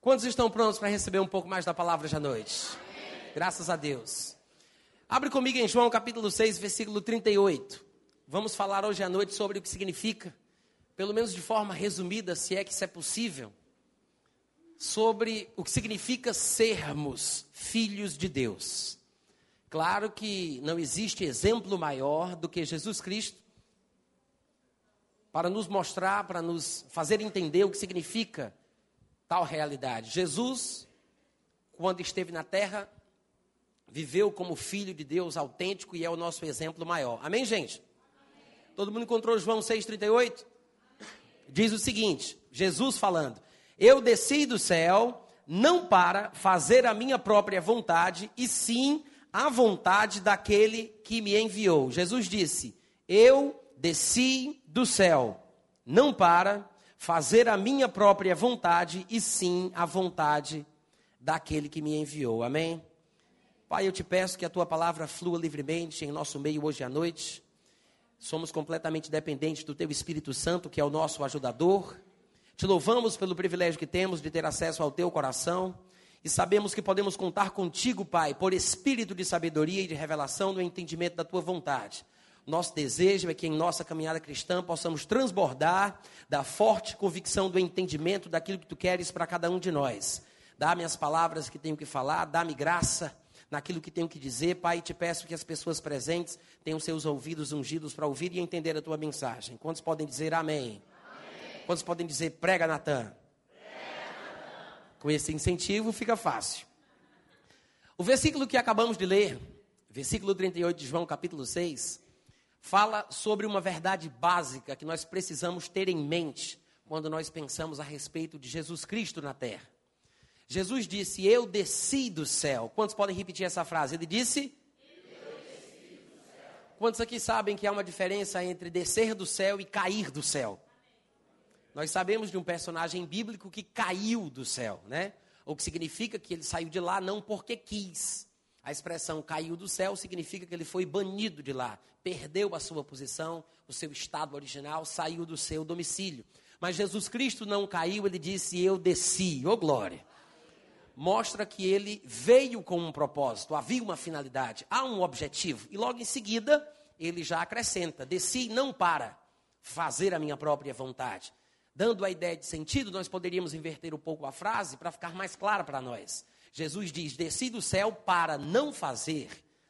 Quantos estão prontos para receber um pouco mais da palavra hoje à noite? Graças a Deus. Abre comigo em João capítulo 6, versículo 38. Vamos falar hoje à noite sobre o que significa, pelo menos de forma resumida, se é que isso é possível, sobre o que significa sermos filhos de Deus. Claro que não existe exemplo maior do que Jesus Cristo para nos mostrar, para nos fazer entender o que significa tal realidade. Jesus, quando esteve na terra, viveu como filho de Deus autêntico e é o nosso exemplo maior. Amém, gente? Amém. Todo mundo encontrou João 6,38? Diz o seguinte: Jesus falando: Eu desci do céu não para fazer a minha própria vontade, e sim a vontade daquele que me enviou. Jesus disse: Eu desci do céu, não para fazer a minha própria vontade, e sim a vontade daquele que me enviou. Amém? Pai, eu te peço que a tua palavra flua livremente em nosso meio hoje à noite. Somos completamente dependentes do teu Espírito Santo, que é o nosso ajudador. Te louvamos pelo privilégio que temos de ter acesso ao teu coração. E sabemos que podemos contar contigo, Pai, por espírito de sabedoria e de revelação no entendimento da tua vontade. Nosso desejo é que em nossa caminhada cristã possamos transbordar da forte convicção do entendimento daquilo que tu queres para cada um de nós. Dá-me as palavras que tenho que falar, dá-me graça naquilo que tenho que dizer. Pai, te peço que as pessoas presentes tenham seus ouvidos ungidos para ouvir e entender a tua mensagem. Quantos podem dizer amém? amém. Quantos podem dizer prega, Natan? Com esse incentivo fica fácil. O versículo que acabamos de ler, versículo 38 de João, capítulo 6, fala sobre uma verdade básica que nós precisamos ter em mente quando nós pensamos a respeito de Jesus Cristo na terra. Jesus disse: Eu desci do céu. Quantos podem repetir essa frase? Ele disse: Quantos aqui sabem que há uma diferença entre descer do céu e cair do céu? Nós sabemos de um personagem bíblico que caiu do céu, né? O que significa que ele saiu de lá não porque quis, a expressão caiu do céu significa que ele foi banido de lá, perdeu a sua posição, o seu estado original, saiu do seu domicílio. Mas Jesus Cristo não caiu, ele disse: Eu desci, ô oh glória. Mostra que ele veio com um propósito, havia uma finalidade, há um objetivo. E logo em seguida, ele já acrescenta: Desci não para fazer a minha própria vontade. Dando a ideia de sentido, nós poderíamos inverter um pouco a frase para ficar mais clara para nós. Jesus diz: Desci do céu para não fazer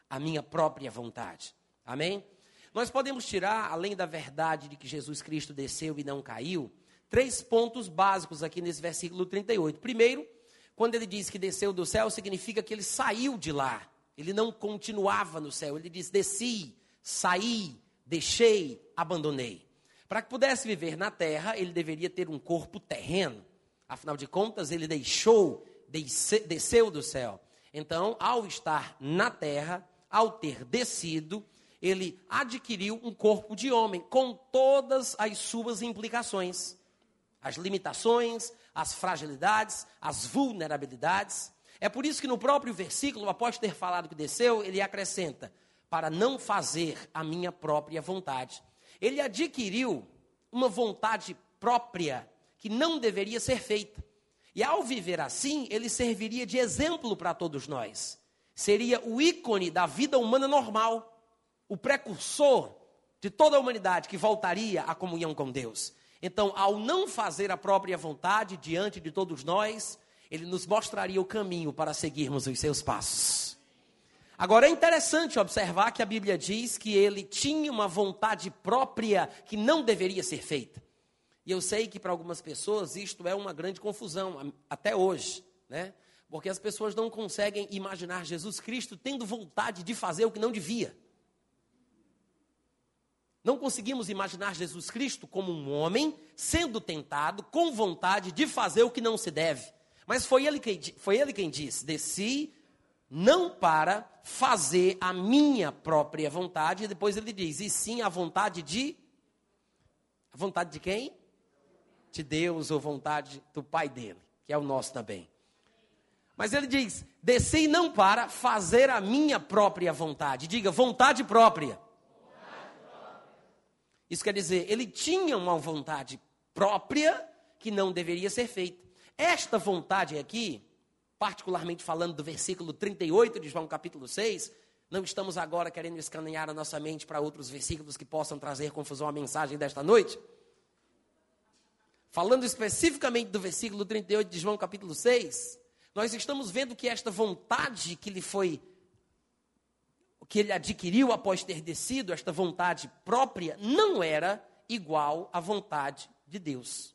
a minha própria vontade. Amém? Nós podemos tirar, além da verdade de que Jesus Cristo desceu e não caiu, três pontos básicos aqui nesse versículo 38. Primeiro, quando ele diz que desceu do céu, significa que ele saiu de lá. Ele não continuava no céu. Ele diz: desci, saí, deixei, abandonei. Para que pudesse viver na terra, ele deveria ter um corpo terreno. Afinal de contas, ele deixou desceu do céu. Então, ao estar na terra, ao ter descido, ele adquiriu um corpo de homem, com todas as suas implicações, as limitações, as fragilidades, as vulnerabilidades. É por isso que no próprio versículo, após ter falado que desceu, ele acrescenta: para não fazer a minha própria vontade. Ele adquiriu uma vontade própria que não deveria ser feita. E ao viver assim, ele serviria de exemplo para todos nós. Seria o ícone da vida humana normal, o precursor de toda a humanidade que voltaria à comunhão com Deus. Então, ao não fazer a própria vontade diante de todos nós, ele nos mostraria o caminho para seguirmos os seus passos. Agora é interessante observar que a Bíblia diz que ele tinha uma vontade própria que não deveria ser feita. E eu sei que para algumas pessoas isto é uma grande confusão, até hoje, né? Porque as pessoas não conseguem imaginar Jesus Cristo tendo vontade de fazer o que não devia. Não conseguimos imaginar Jesus Cristo como um homem sendo tentado com vontade de fazer o que não se deve. Mas foi ele quem, foi ele quem disse: Desci não para fazer a minha própria vontade. E depois ele diz: E sim a vontade de. A vontade de quem? De Deus ou vontade do Pai dele, que é o nosso também. Mas ele diz: desci não para fazer a minha própria vontade. Diga, vontade própria. Isso quer dizer, ele tinha uma vontade própria que não deveria ser feita. esta vontade aqui, particularmente falando do versículo 38 de João capítulo 6, não estamos agora querendo escanear a nossa mente para outros versículos que possam trazer confusão à mensagem desta noite. Falando especificamente do versículo 38 de João capítulo 6, nós estamos vendo que esta vontade que lhe foi que ele adquiriu após ter descido, esta vontade própria, não era igual à vontade de Deus.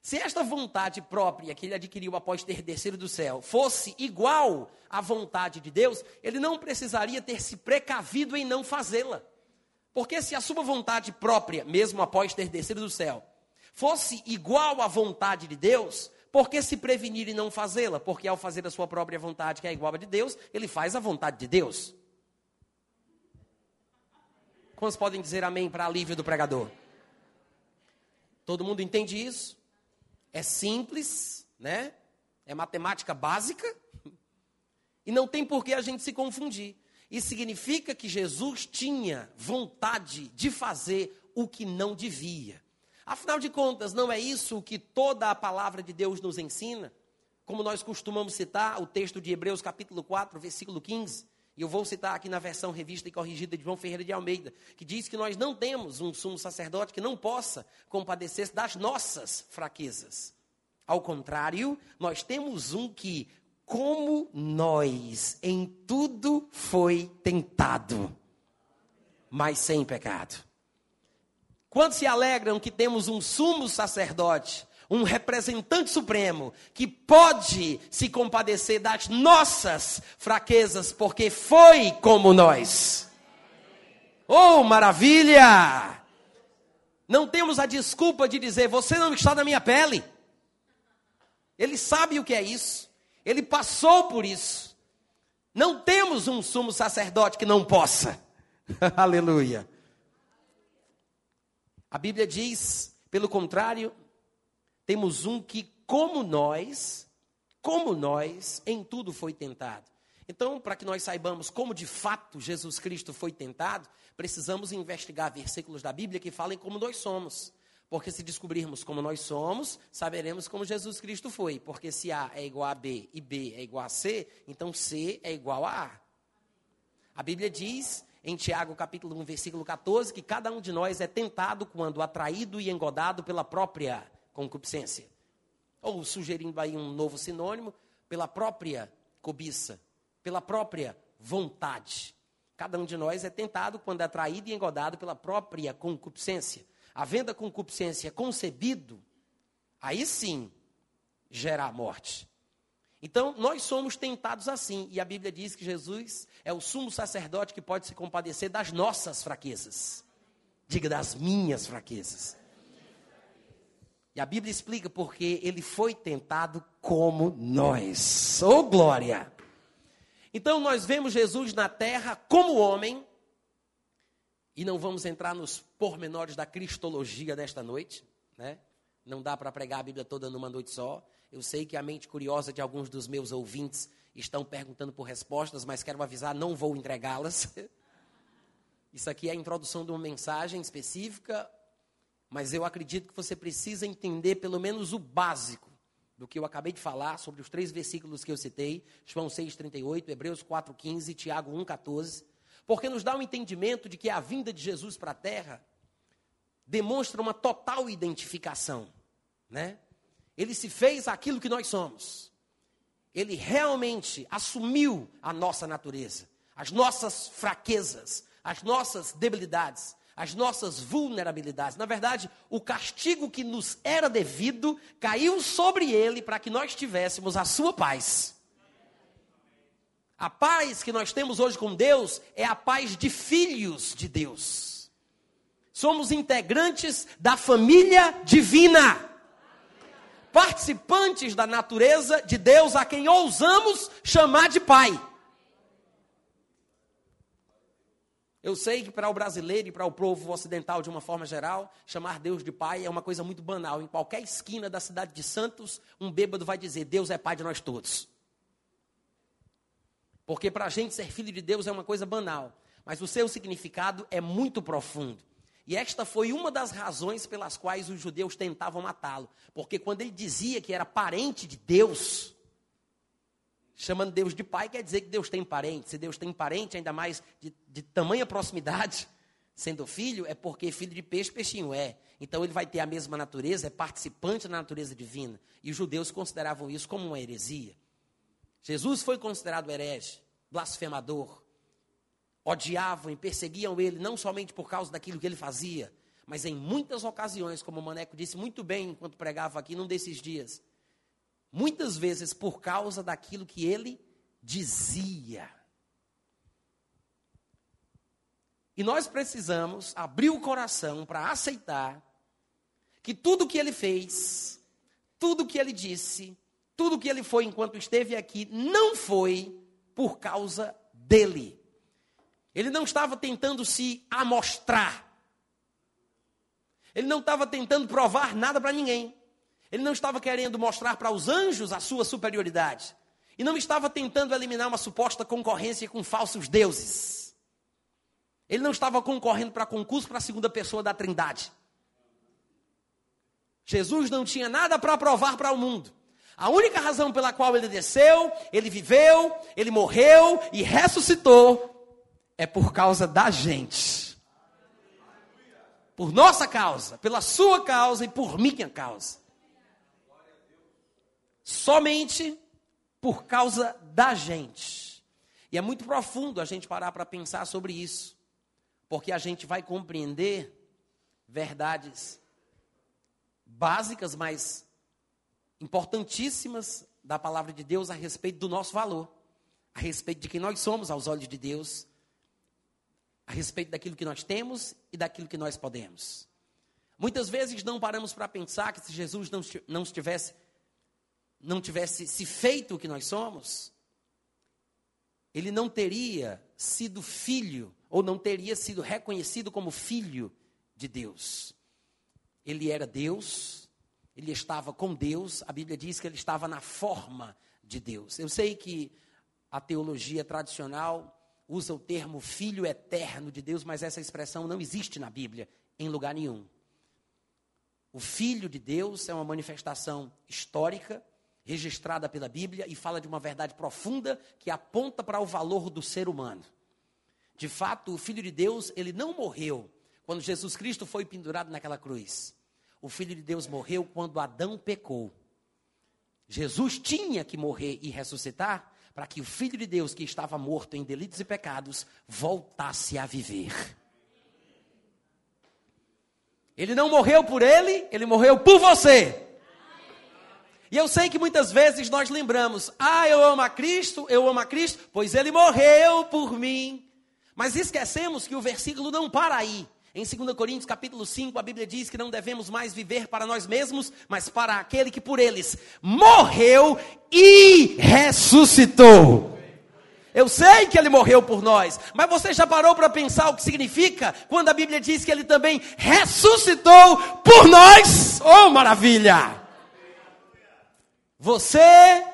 Se esta vontade própria que ele adquiriu após ter descido do céu fosse igual à vontade de Deus, ele não precisaria ter se precavido em não fazê-la. Porque se a sua vontade própria, mesmo após ter descido do céu, fosse igual à vontade de Deus, por que se prevenir e não fazê-la? Porque ao fazer a sua própria vontade, que é igual à de Deus, ele faz a vontade de Deus. Quantos podem dizer amém para alívio do pregador? Todo mundo entende isso? É simples, né? É matemática básica. E não tem por que a gente se confundir. Isso significa que Jesus tinha vontade de fazer o que não devia. Afinal de contas, não é isso que toda a palavra de Deus nos ensina? Como nós costumamos citar o texto de Hebreus capítulo 4, versículo 15. E eu vou citar aqui na versão revista e corrigida de João Ferreira de Almeida, que diz que nós não temos um sumo sacerdote que não possa compadecer das nossas fraquezas. Ao contrário, nós temos um que, como nós, em tudo foi tentado, mas sem pecado. Quantos se alegram que temos um sumo sacerdote um representante supremo que pode se compadecer das nossas fraquezas, porque foi como nós. Oh, maravilha! Não temos a desculpa de dizer, você não está na minha pele. Ele sabe o que é isso. Ele passou por isso. Não temos um sumo sacerdote que não possa. Aleluia. A Bíblia diz, pelo contrário, temos um que, como nós, como nós, em tudo foi tentado. Então, para que nós saibamos como de fato Jesus Cristo foi tentado, precisamos investigar versículos da Bíblia que falem como nós somos. Porque se descobrirmos como nós somos, saberemos como Jesus Cristo foi. Porque se A é igual a B e B é igual a C, então C é igual a A. A Bíblia diz em Tiago capítulo 1, versículo 14, que cada um de nós é tentado quando atraído e engodado pela própria concupiscência. Ou sugerindo aí um novo sinônimo, pela própria cobiça, pela própria vontade. Cada um de nós é tentado quando é atraído e engodado pela própria concupiscência. Havendo a concupiscência concebido, aí sim gera a morte. Então, nós somos tentados assim, e a Bíblia diz que Jesus é o sumo sacerdote que pode se compadecer das nossas fraquezas. Diga das minhas fraquezas. E a Bíblia explica porque ele foi tentado como nós. Oh, glória! Então nós vemos Jesus na terra como homem, e não vamos entrar nos pormenores da cristologia desta noite, né? Não dá para pregar a Bíblia toda numa noite só. Eu sei que a mente curiosa de alguns dos meus ouvintes estão perguntando por respostas, mas quero avisar, não vou entregá-las. Isso aqui é a introdução de uma mensagem específica, mas eu acredito que você precisa entender pelo menos o básico do que eu acabei de falar sobre os três versículos que eu citei, João 6,38, Hebreus 4,15 e Tiago 1,14, porque nos dá um entendimento de que a vinda de Jesus para a terra demonstra uma total identificação, né? Ele se fez aquilo que nós somos. Ele realmente assumiu a nossa natureza, as nossas fraquezas, as nossas debilidades as nossas vulnerabilidades. Na verdade, o castigo que nos era devido caiu sobre ele para que nós tivéssemos a sua paz. A paz que nós temos hoje com Deus é a paz de filhos de Deus. Somos integrantes da família divina. Participantes da natureza de Deus a quem ousamos chamar de pai. Eu sei que para o brasileiro e para o povo ocidental, de uma forma geral, chamar Deus de Pai é uma coisa muito banal. Em qualquer esquina da cidade de Santos, um bêbado vai dizer: Deus é Pai de nós todos. Porque para a gente ser filho de Deus é uma coisa banal, mas o seu significado é muito profundo. E esta foi uma das razões pelas quais os judeus tentavam matá-lo. Porque quando ele dizia que era parente de Deus, chamando Deus de pai, quer dizer que Deus tem parente. Se Deus tem parente, ainda mais de, de tamanha proximidade, sendo filho, é porque filho de peixe, peixinho é. Então ele vai ter a mesma natureza, é participante da natureza divina. E os judeus consideravam isso como uma heresia. Jesus foi considerado herege, blasfemador. Odiavam e perseguiam ele, não somente por causa daquilo que ele fazia, mas em muitas ocasiões, como o Maneco disse muito bem enquanto pregava aqui num desses dias, muitas vezes por causa daquilo que ele dizia. E nós precisamos abrir o coração para aceitar que tudo que ele fez, tudo que ele disse, tudo que ele foi enquanto esteve aqui, não foi por causa dele. Ele não estava tentando se amostrar. Ele não estava tentando provar nada para ninguém. Ele não estava querendo mostrar para os anjos a sua superioridade. E não estava tentando eliminar uma suposta concorrência com falsos deuses. Ele não estava concorrendo para concurso para a segunda pessoa da Trindade. Jesus não tinha nada para provar para o mundo. A única razão pela qual ele desceu, ele viveu, ele morreu e ressuscitou é por causa da gente. Por nossa causa, pela sua causa e por minha causa. Somente por causa da gente. E é muito profundo a gente parar para pensar sobre isso, porque a gente vai compreender verdades básicas, mas importantíssimas da palavra de Deus a respeito do nosso valor, a respeito de quem nós somos aos olhos de Deus, a respeito daquilo que nós temos e daquilo que nós podemos. Muitas vezes não paramos para pensar que se Jesus não, não tivesse não tivesse se feito o que nós somos, ele não teria sido filho ou não teria sido reconhecido como filho de Deus. Ele era Deus, ele estava com Deus, a Bíblia diz que ele estava na forma de Deus. Eu sei que a teologia tradicional usa o termo filho eterno de Deus, mas essa expressão não existe na Bíblia em lugar nenhum. O filho de Deus é uma manifestação histórica, registrada pela Bíblia e fala de uma verdade profunda que aponta para o valor do ser humano. De fato, o filho de Deus, ele não morreu quando Jesus Cristo foi pendurado naquela cruz. O Filho de Deus morreu quando Adão pecou. Jesus tinha que morrer e ressuscitar para que o Filho de Deus, que estava morto em delitos e pecados, voltasse a viver. Ele não morreu por ele, ele morreu por você. E eu sei que muitas vezes nós lembramos: ah, eu amo a Cristo, eu amo a Cristo, pois ele morreu por mim. Mas esquecemos que o versículo não para aí. Em 2 Coríntios capítulo 5, a Bíblia diz que não devemos mais viver para nós mesmos, mas para aquele que por eles morreu e ressuscitou. Eu sei que ele morreu por nós, mas você já parou para pensar o que significa quando a Bíblia diz que ele também ressuscitou por nós? Oh, maravilha! Você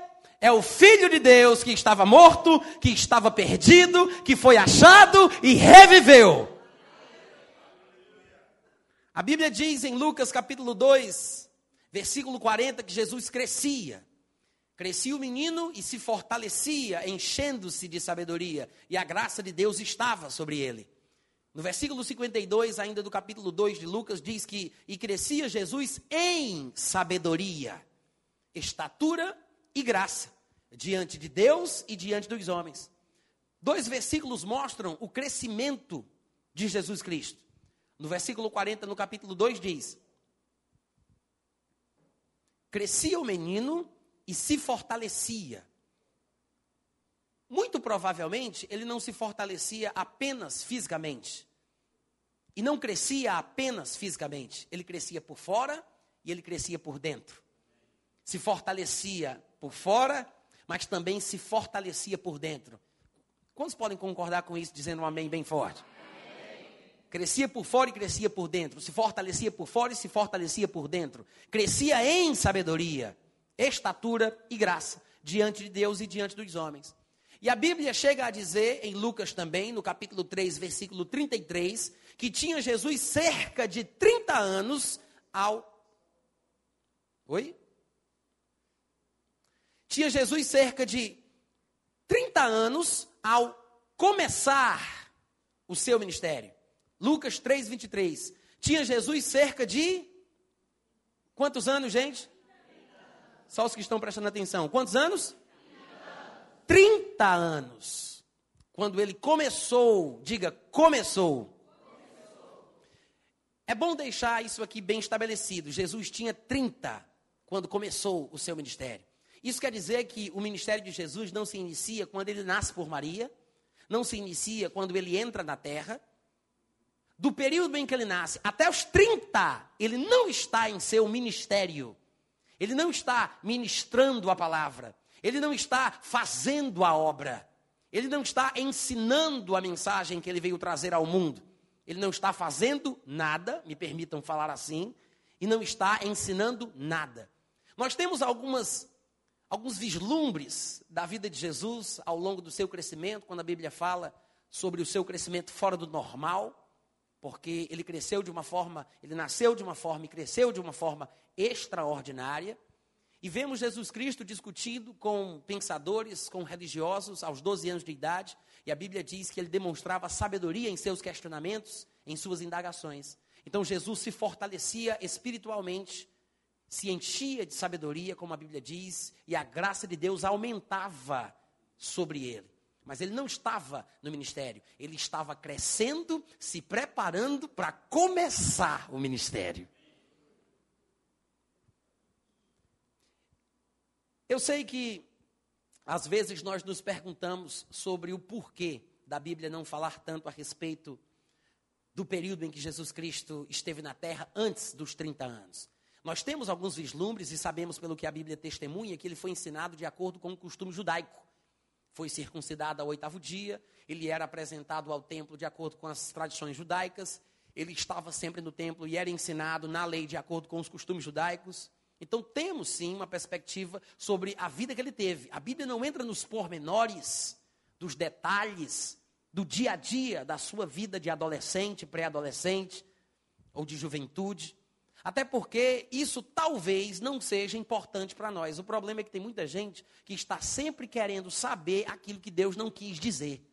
é o filho de Deus que estava morto, que estava perdido, que foi achado e reviveu. A Bíblia diz em Lucas capítulo 2, versículo 40, que Jesus crescia. Crescia o menino e se fortalecia, enchendo-se de sabedoria, e a graça de Deus estava sobre ele. No versículo 52, ainda do capítulo 2 de Lucas, diz que e crescia Jesus em sabedoria, estatura e graça, diante de Deus e diante dos homens. Dois versículos mostram o crescimento de Jesus Cristo. No versículo 40, no capítulo 2, diz: Crescia o menino e se fortalecia. Muito provavelmente, ele não se fortalecia apenas fisicamente. E não crescia apenas fisicamente. Ele crescia por fora e ele crescia por dentro. Se fortalecia por fora, mas também se fortalecia por dentro. Quantos podem concordar com isso, dizendo um amém bem forte? Crescia por fora e crescia por dentro. Se fortalecia por fora e se fortalecia por dentro. Crescia em sabedoria, estatura e graça diante de Deus e diante dos homens. E a Bíblia chega a dizer, em Lucas também, no capítulo 3, versículo 33, que tinha Jesus cerca de 30 anos ao. Oi? Tinha Jesus cerca de 30 anos ao começar o seu ministério. Lucas 3, 23. Tinha Jesus cerca de. Quantos anos, gente? Só os que estão prestando atenção. Quantos anos? 30 anos. Quando ele começou, diga, começou. É bom deixar isso aqui bem estabelecido. Jesus tinha 30 quando começou o seu ministério. Isso quer dizer que o ministério de Jesus não se inicia quando ele nasce por Maria, não se inicia quando ele entra na terra, do período em que ele nasce até os 30, ele não está em seu ministério. Ele não está ministrando a palavra. Ele não está fazendo a obra. Ele não está ensinando a mensagem que ele veio trazer ao mundo. Ele não está fazendo nada, me permitam falar assim, e não está ensinando nada. Nós temos algumas alguns vislumbres da vida de Jesus ao longo do seu crescimento, quando a Bíblia fala sobre o seu crescimento fora do normal porque ele cresceu de uma forma, ele nasceu de uma forma e cresceu de uma forma extraordinária. E vemos Jesus Cristo discutindo com pensadores, com religiosos aos 12 anos de idade, e a Bíblia diz que ele demonstrava sabedoria em seus questionamentos, em suas indagações. Então Jesus se fortalecia espiritualmente, se enchia de sabedoria, como a Bíblia diz, e a graça de Deus aumentava sobre ele. Mas ele não estava no ministério, ele estava crescendo, se preparando para começar o ministério. Eu sei que às vezes nós nos perguntamos sobre o porquê da Bíblia não falar tanto a respeito do período em que Jesus Cristo esteve na terra antes dos 30 anos. Nós temos alguns vislumbres e sabemos pelo que a Bíblia testemunha que ele foi ensinado de acordo com o costume judaico foi circuncidado ao oitavo dia, ele era apresentado ao templo de acordo com as tradições judaicas, ele estava sempre no templo e era ensinado na lei de acordo com os costumes judaicos. Então temos sim uma perspectiva sobre a vida que ele teve. A Bíblia não entra nos pormenores, dos detalhes do dia a dia da sua vida de adolescente, pré-adolescente ou de juventude. Até porque isso talvez não seja importante para nós. O problema é que tem muita gente que está sempre querendo saber aquilo que Deus não quis dizer.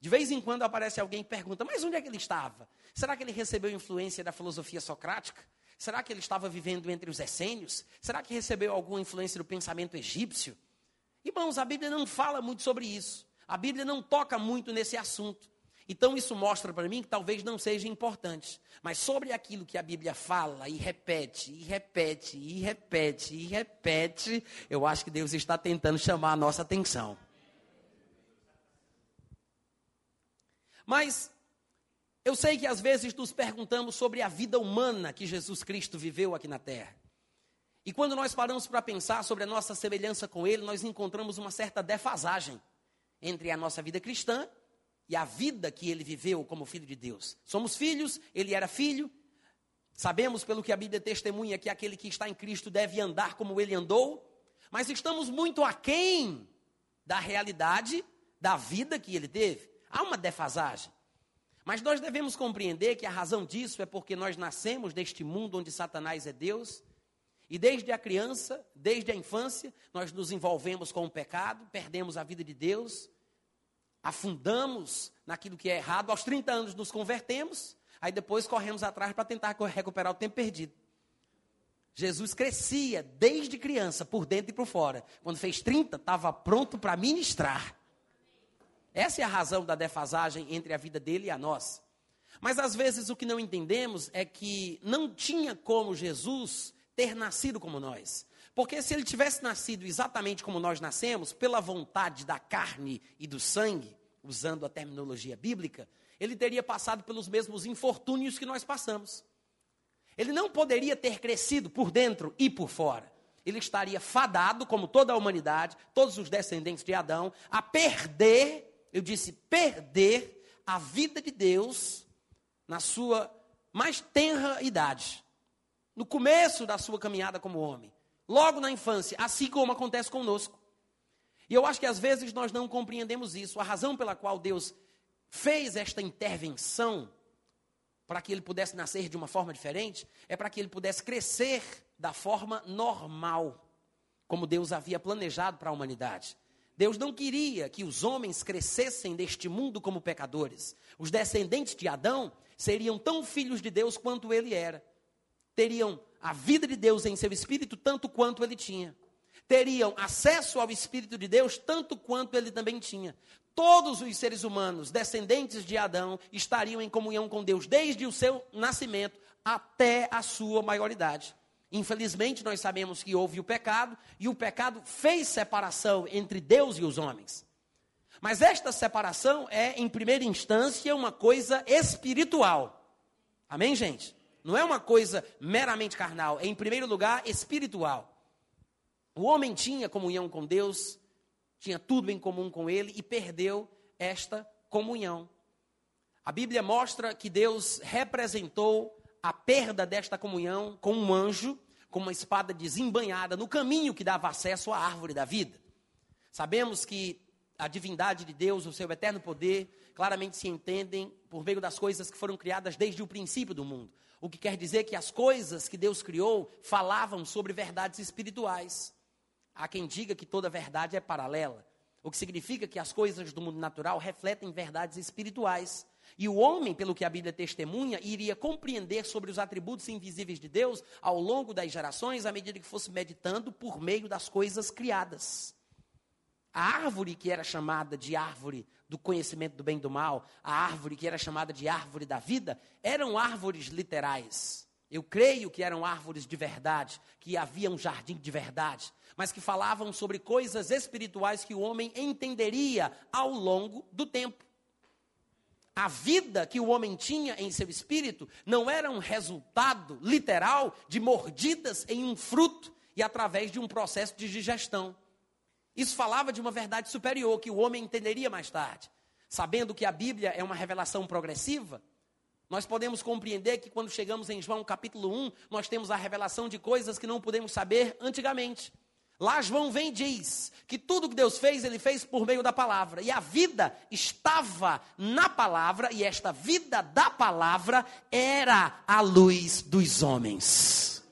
De vez em quando aparece alguém e pergunta: Mas onde é que ele estava? Será que ele recebeu influência da filosofia socrática? Será que ele estava vivendo entre os essênios? Será que recebeu alguma influência do pensamento egípcio? Irmãos, a Bíblia não fala muito sobre isso. A Bíblia não toca muito nesse assunto. Então isso mostra para mim que talvez não seja importante. Mas sobre aquilo que a Bíblia fala e repete, e repete, e repete, e repete, eu acho que Deus está tentando chamar a nossa atenção. Mas eu sei que às vezes nos perguntamos sobre a vida humana que Jesus Cristo viveu aqui na terra. E quando nós paramos para pensar sobre a nossa semelhança com Ele, nós encontramos uma certa defasagem entre a nossa vida cristã e a vida que ele viveu como filho de Deus. Somos filhos, ele era filho. Sabemos pelo que a Bíblia testemunha que aquele que está em Cristo deve andar como ele andou, mas estamos muito aquém da realidade da vida que ele teve. Há uma defasagem. Mas nós devemos compreender que a razão disso é porque nós nascemos deste mundo onde Satanás é Deus, e desde a criança, desde a infância, nós nos envolvemos com o pecado, perdemos a vida de Deus, afundamos naquilo que é errado, aos 30 anos nos convertemos, aí depois corremos atrás para tentar recuperar o tempo perdido. Jesus crescia desde criança, por dentro e por fora. Quando fez 30, estava pronto para ministrar. Essa é a razão da defasagem entre a vida dele e a nossa. Mas às vezes o que não entendemos é que não tinha como Jesus ter nascido como nós. Porque se ele tivesse nascido exatamente como nós nascemos, pela vontade da carne e do sangue, usando a terminologia bíblica, ele teria passado pelos mesmos infortúnios que nós passamos. Ele não poderia ter crescido por dentro e por fora. Ele estaria fadado, como toda a humanidade, todos os descendentes de Adão, a perder, eu disse perder, a vida de Deus na sua mais tenra idade, no começo da sua caminhada como homem logo na infância, assim como acontece conosco. E eu acho que às vezes nós não compreendemos isso. A razão pela qual Deus fez esta intervenção para que ele pudesse nascer de uma forma diferente, é para que ele pudesse crescer da forma normal, como Deus havia planejado para a humanidade. Deus não queria que os homens crescessem deste mundo como pecadores. Os descendentes de Adão seriam tão filhos de Deus quanto ele era. Teriam a vida de Deus em seu espírito tanto quanto ele tinha. Teriam acesso ao espírito de Deus tanto quanto ele também tinha todos os seres humanos descendentes de Adão estariam em comunhão com Deus desde o seu nascimento até a sua maioridade. Infelizmente, nós sabemos que houve o pecado e o pecado fez separação entre Deus e os homens. Mas esta separação é, em primeira instância, uma coisa espiritual. Amém, gente? Não é uma coisa meramente carnal, é, em primeiro lugar, espiritual. O homem tinha comunhão com Deus tinha tudo em comum com ele e perdeu esta comunhão. A Bíblia mostra que Deus representou a perda desta comunhão com um anjo, com uma espada desembanhada no caminho que dava acesso à árvore da vida. Sabemos que a divindade de Deus, o seu eterno poder, claramente se entendem por meio das coisas que foram criadas desde o princípio do mundo. O que quer dizer que as coisas que Deus criou falavam sobre verdades espirituais. Há quem diga que toda verdade é paralela, o que significa que as coisas do mundo natural refletem verdades espirituais. E o homem, pelo que a Bíblia testemunha, iria compreender sobre os atributos invisíveis de Deus ao longo das gerações, à medida que fosse meditando por meio das coisas criadas. A árvore que era chamada de árvore do conhecimento do bem e do mal, a árvore que era chamada de árvore da vida, eram árvores literais. Eu creio que eram árvores de verdade, que havia um jardim de verdade, mas que falavam sobre coisas espirituais que o homem entenderia ao longo do tempo. A vida que o homem tinha em seu espírito não era um resultado literal de mordidas em um fruto e através de um processo de digestão. Isso falava de uma verdade superior que o homem entenderia mais tarde. Sabendo que a Bíblia é uma revelação progressiva, nós podemos compreender que quando chegamos em João capítulo 1, nós temos a revelação de coisas que não podemos saber antigamente. Lá João vem e diz que tudo que Deus fez, ele fez por meio da palavra. E a vida estava na palavra, e esta vida da palavra era a luz dos homens.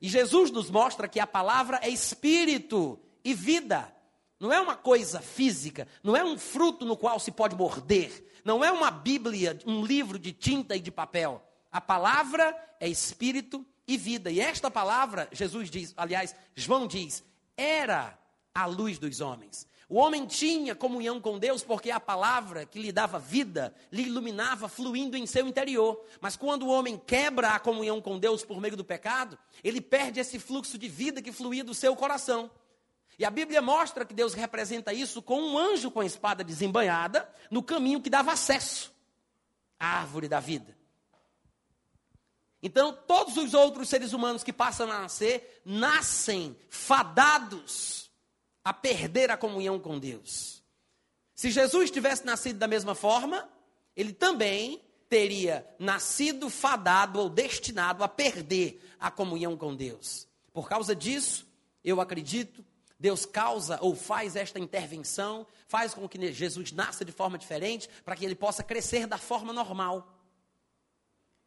E Jesus nos mostra que a palavra é espírito e vida. Não é uma coisa física, não é um fruto no qual se pode morder, não é uma Bíblia, um livro de tinta e de papel. A palavra é espírito e vida. E esta palavra, Jesus diz, aliás, João diz, era a luz dos homens. O homem tinha comunhão com Deus porque a palavra que lhe dava vida lhe iluminava fluindo em seu interior. Mas quando o homem quebra a comunhão com Deus por meio do pecado, ele perde esse fluxo de vida que fluía do seu coração. E a Bíblia mostra que Deus representa isso com um anjo com a espada desembanhada no caminho que dava acesso à árvore da vida. Então, todos os outros seres humanos que passam a nascer, nascem fadados a perder a comunhão com Deus. Se Jesus tivesse nascido da mesma forma, ele também teria nascido fadado ou destinado a perder a comunhão com Deus. Por causa disso, eu acredito, Deus causa ou faz esta intervenção, faz com que Jesus nasça de forma diferente, para que ele possa crescer da forma normal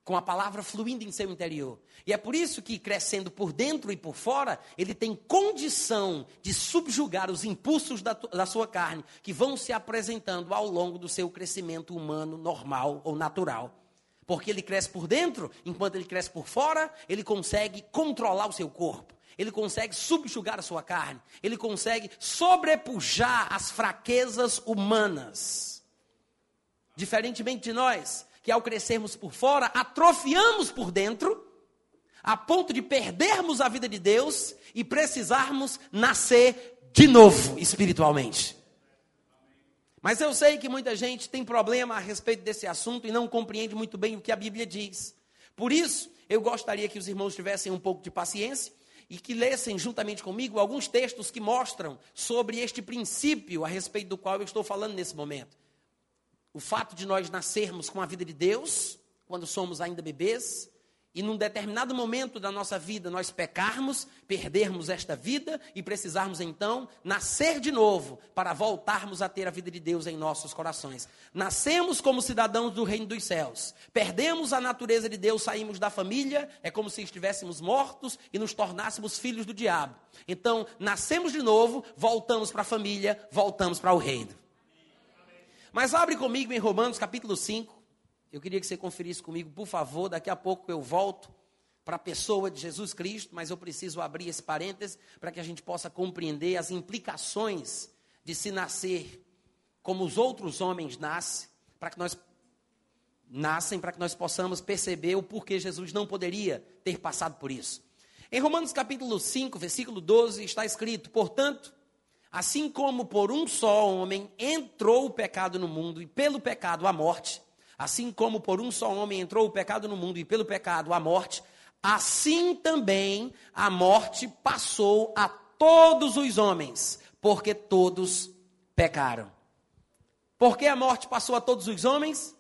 com a palavra fluindo em seu interior. E é por isso que, crescendo por dentro e por fora, ele tem condição de subjugar os impulsos da, da, sua carne, que vão se apresentando ao longo do seu crescimento humano normal ou natural. Porque ele cresce por dentro, enquanto ele cresce por fora, ele consegue controlar o seu corpo. Ele consegue subjugar a sua carne. Ele consegue sobrepujar as fraquezas humanas. Diferentemente de nós, que ao crescermos por fora, atrofiamos por dentro, a ponto de perdermos a vida de Deus e precisarmos nascer de novo espiritualmente. Mas eu sei que muita gente tem problema a respeito desse assunto e não compreende muito bem o que a Bíblia diz. Por isso, eu gostaria que os irmãos tivessem um pouco de paciência e que lessem juntamente comigo alguns textos que mostram sobre este princípio a respeito do qual eu estou falando nesse momento. O fato de nós nascermos com a vida de Deus, quando somos ainda bebês, e num determinado momento da nossa vida nós pecarmos, perdermos esta vida e precisarmos então nascer de novo para voltarmos a ter a vida de Deus em nossos corações. Nascemos como cidadãos do reino dos céus, perdemos a natureza de Deus, saímos da família, é como se estivéssemos mortos e nos tornássemos filhos do diabo. Então, nascemos de novo, voltamos para a família, voltamos para o reino. Mas abre comigo em Romanos capítulo 5. Eu queria que você conferisse comigo, por favor. Daqui a pouco eu volto para a pessoa de Jesus Cristo, mas eu preciso abrir esse parênteses para que a gente possa compreender as implicações de se nascer como os outros homens nascem, para que nós nascem, para que nós possamos perceber o porquê Jesus não poderia ter passado por isso. Em Romanos capítulo 5, versículo 12, está escrito: Portanto, assim como por um só homem entrou o pecado no mundo, e pelo pecado a morte, Assim como por um só homem entrou o pecado no mundo e pelo pecado a morte, assim também a morte passou a todos os homens, porque todos pecaram. Por que a morte passou a todos os homens?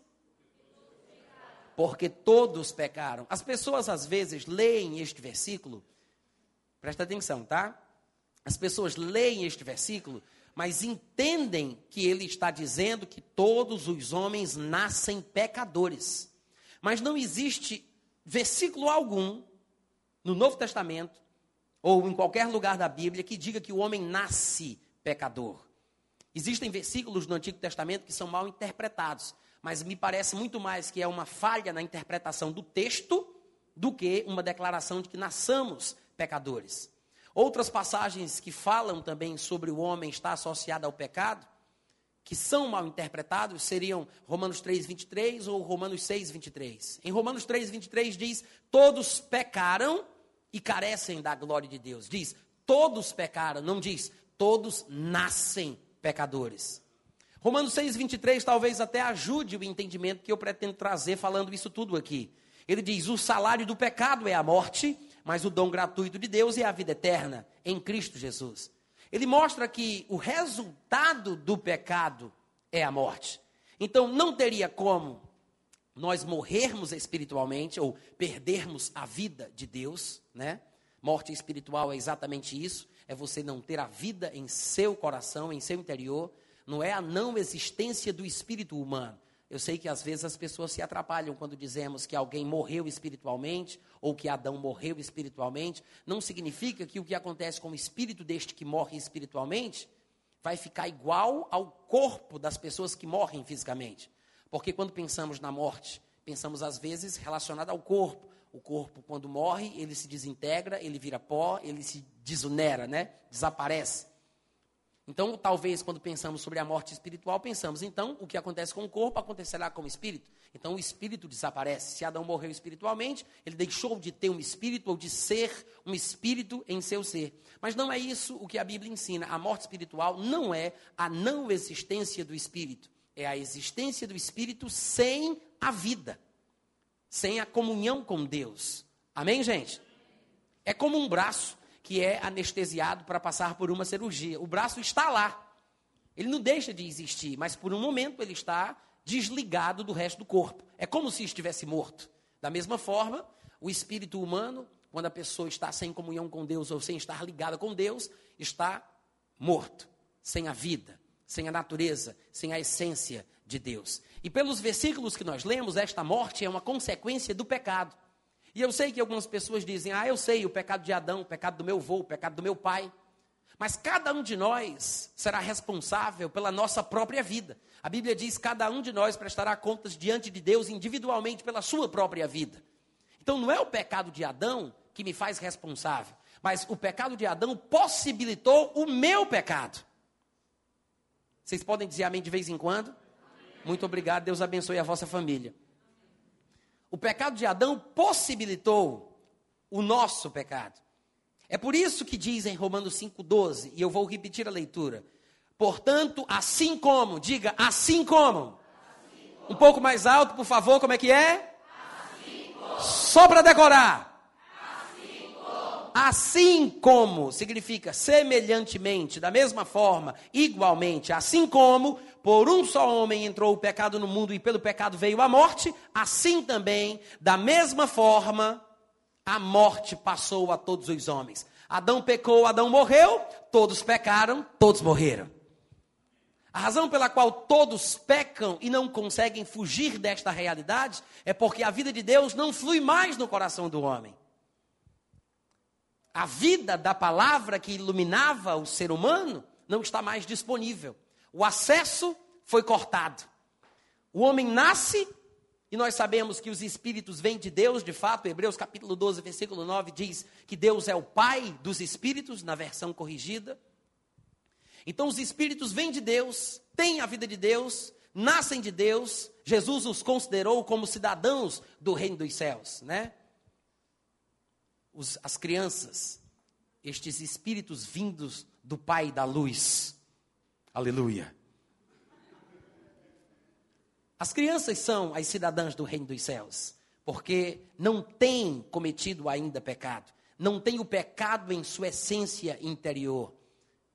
Porque todos pecaram. As pessoas às vezes leem este versículo, presta atenção, tá? As pessoas leem este versículo mas entendem que ele está dizendo que todos os homens nascem pecadores. Mas não existe versículo algum no Novo Testamento ou em qualquer lugar da Bíblia que diga que o homem nasce pecador. Existem versículos no Antigo Testamento que são mal interpretados, mas me parece muito mais que é uma falha na interpretação do texto do que uma declaração de que nasçamos pecadores. Outras passagens que falam também sobre o homem estar associado ao pecado, que são mal interpretados, seriam Romanos 3, 23 ou Romanos 6, 23. Em Romanos 3, 23 diz: Todos pecaram e carecem da glória de Deus. Diz: Todos pecaram, não diz: Todos nascem pecadores. Romanos 6, 23 talvez até ajude o entendimento que eu pretendo trazer falando isso tudo aqui. Ele diz: O salário do pecado é a morte mas o dom gratuito de Deus é a vida eterna em Cristo Jesus. Ele mostra que o resultado do pecado é a morte. Então não teria como nós morrermos espiritualmente ou perdermos a vida de Deus, né? Morte espiritual é exatamente isso, é você não ter a vida em seu coração, em seu interior, não é a não existência do espírito humano. Eu sei que às vezes as pessoas se atrapalham quando dizemos que alguém morreu espiritualmente ou que Adão morreu espiritualmente. Não significa que o que acontece com o espírito deste que morre espiritualmente vai ficar igual ao corpo das pessoas que morrem fisicamente. Porque quando pensamos na morte, pensamos às vezes relacionada ao corpo. O corpo, quando morre, ele se desintegra, ele vira pó, ele se desunera, né? desaparece. Então, talvez quando pensamos sobre a morte espiritual, pensamos, então, o que acontece com o corpo acontecerá com o espírito. Então, o espírito desaparece. Se Adão morreu espiritualmente, ele deixou de ter um espírito ou de ser um espírito em seu ser. Mas não é isso o que a Bíblia ensina. A morte espiritual não é a não existência do espírito, é a existência do espírito sem a vida, sem a comunhão com Deus. Amém, gente? É como um braço que é anestesiado para passar por uma cirurgia. O braço está lá. Ele não deixa de existir, mas por um momento ele está desligado do resto do corpo. É como se estivesse morto. Da mesma forma, o espírito humano, quando a pessoa está sem comunhão com Deus ou sem estar ligada com Deus, está morto, sem a vida, sem a natureza, sem a essência de Deus. E pelos versículos que nós lemos, esta morte é uma consequência do pecado. E eu sei que algumas pessoas dizem: ah, eu sei o pecado de Adão, o pecado do meu avô, o pecado do meu pai. Mas cada um de nós será responsável pela nossa própria vida. A Bíblia diz: cada um de nós prestará contas diante de Deus individualmente pela sua própria vida. Então não é o pecado de Adão que me faz responsável, mas o pecado de Adão possibilitou o meu pecado. Vocês podem dizer amém de vez em quando? Muito obrigado, Deus abençoe a vossa família. O pecado de Adão possibilitou o nosso pecado. É por isso que diz em Romanos 5,12, e eu vou repetir a leitura. Portanto, assim como, diga assim como. Assim como. Um pouco mais alto, por favor, como é que é? Assim Só para decorar. Assim como. assim como significa semelhantemente, da mesma forma, igualmente, assim como por um só homem entrou o pecado no mundo e pelo pecado veio a morte, assim também, da mesma forma, a morte passou a todos os homens. Adão pecou, Adão morreu, todos pecaram, todos morreram. A razão pela qual todos pecam e não conseguem fugir desta realidade é porque a vida de Deus não flui mais no coração do homem. A vida da palavra que iluminava o ser humano não está mais disponível. O acesso foi cortado. O homem nasce e nós sabemos que os espíritos vêm de Deus, de fato, Hebreus capítulo 12, versículo 9 diz que Deus é o pai dos espíritos, na versão corrigida. Então os espíritos vêm de Deus, têm a vida de Deus, nascem de Deus. Jesus os considerou como cidadãos do reino dos céus, né? Os, as crianças, estes espíritos vindos do Pai da luz. Aleluia. As crianças são as cidadãs do reino dos céus, porque não têm cometido ainda pecado, não têm o pecado em sua essência interior.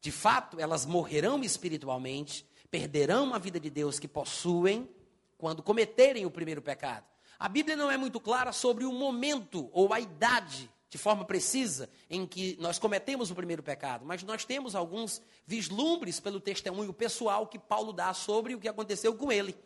De fato, elas morrerão espiritualmente, perderão a vida de Deus que possuem quando cometerem o primeiro pecado. A Bíblia não é muito clara sobre o momento ou a idade, de forma precisa, em que nós cometemos o primeiro pecado, mas nós temos alguns vislumbres pelo testemunho pessoal que Paulo dá sobre o que aconteceu com ele,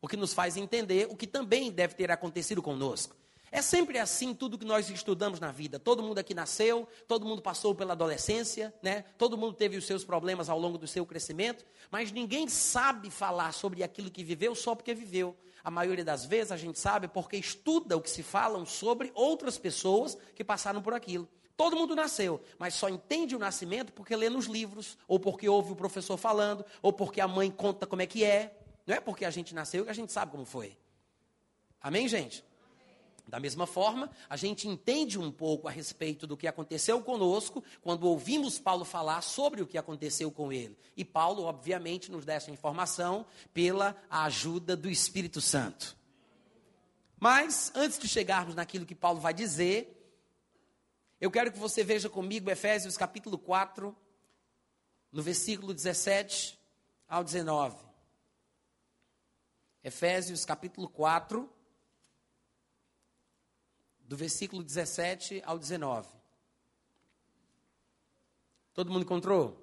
o que nos faz entender o que também deve ter acontecido conosco. É sempre assim tudo que nós estudamos na vida. Todo mundo aqui nasceu, todo mundo passou pela adolescência, né? Todo mundo teve os seus problemas ao longo do seu crescimento, mas ninguém sabe falar sobre aquilo que viveu só porque viveu. A maioria das vezes a gente sabe porque estuda o que se falam sobre outras pessoas que passaram por aquilo. Todo mundo nasceu, mas só entende o nascimento porque lê nos livros, ou porque ouve o professor falando, ou porque a mãe conta como é que é. Não é porque a gente nasceu que a gente sabe como foi. Amém, gente? Da mesma forma, a gente entende um pouco a respeito do que aconteceu conosco quando ouvimos Paulo falar sobre o que aconteceu com ele. E Paulo, obviamente, nos dá essa informação pela ajuda do Espírito Santo. Mas, antes de chegarmos naquilo que Paulo vai dizer, eu quero que você veja comigo Efésios capítulo 4, no versículo 17 ao 19. Efésios capítulo 4, do versículo 17 ao 19. Todo mundo encontrou?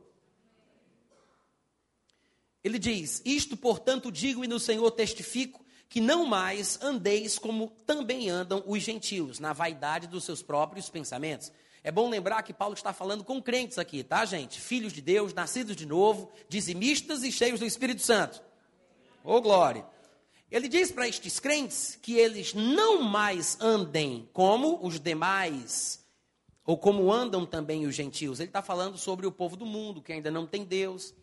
Ele diz: Isto, portanto, digo e no Senhor testifico, que não mais andeis como também andam os gentios, na vaidade dos seus próprios pensamentos. É bom lembrar que Paulo está falando com crentes aqui, tá, gente? Filhos de Deus, nascidos de novo, dizimistas e cheios do Espírito Santo. Ô, oh, glória! Ele diz para estes crentes que eles não mais andem como os demais, ou como andam também os gentios. Ele está falando sobre o povo do mundo, que ainda não tem Deus.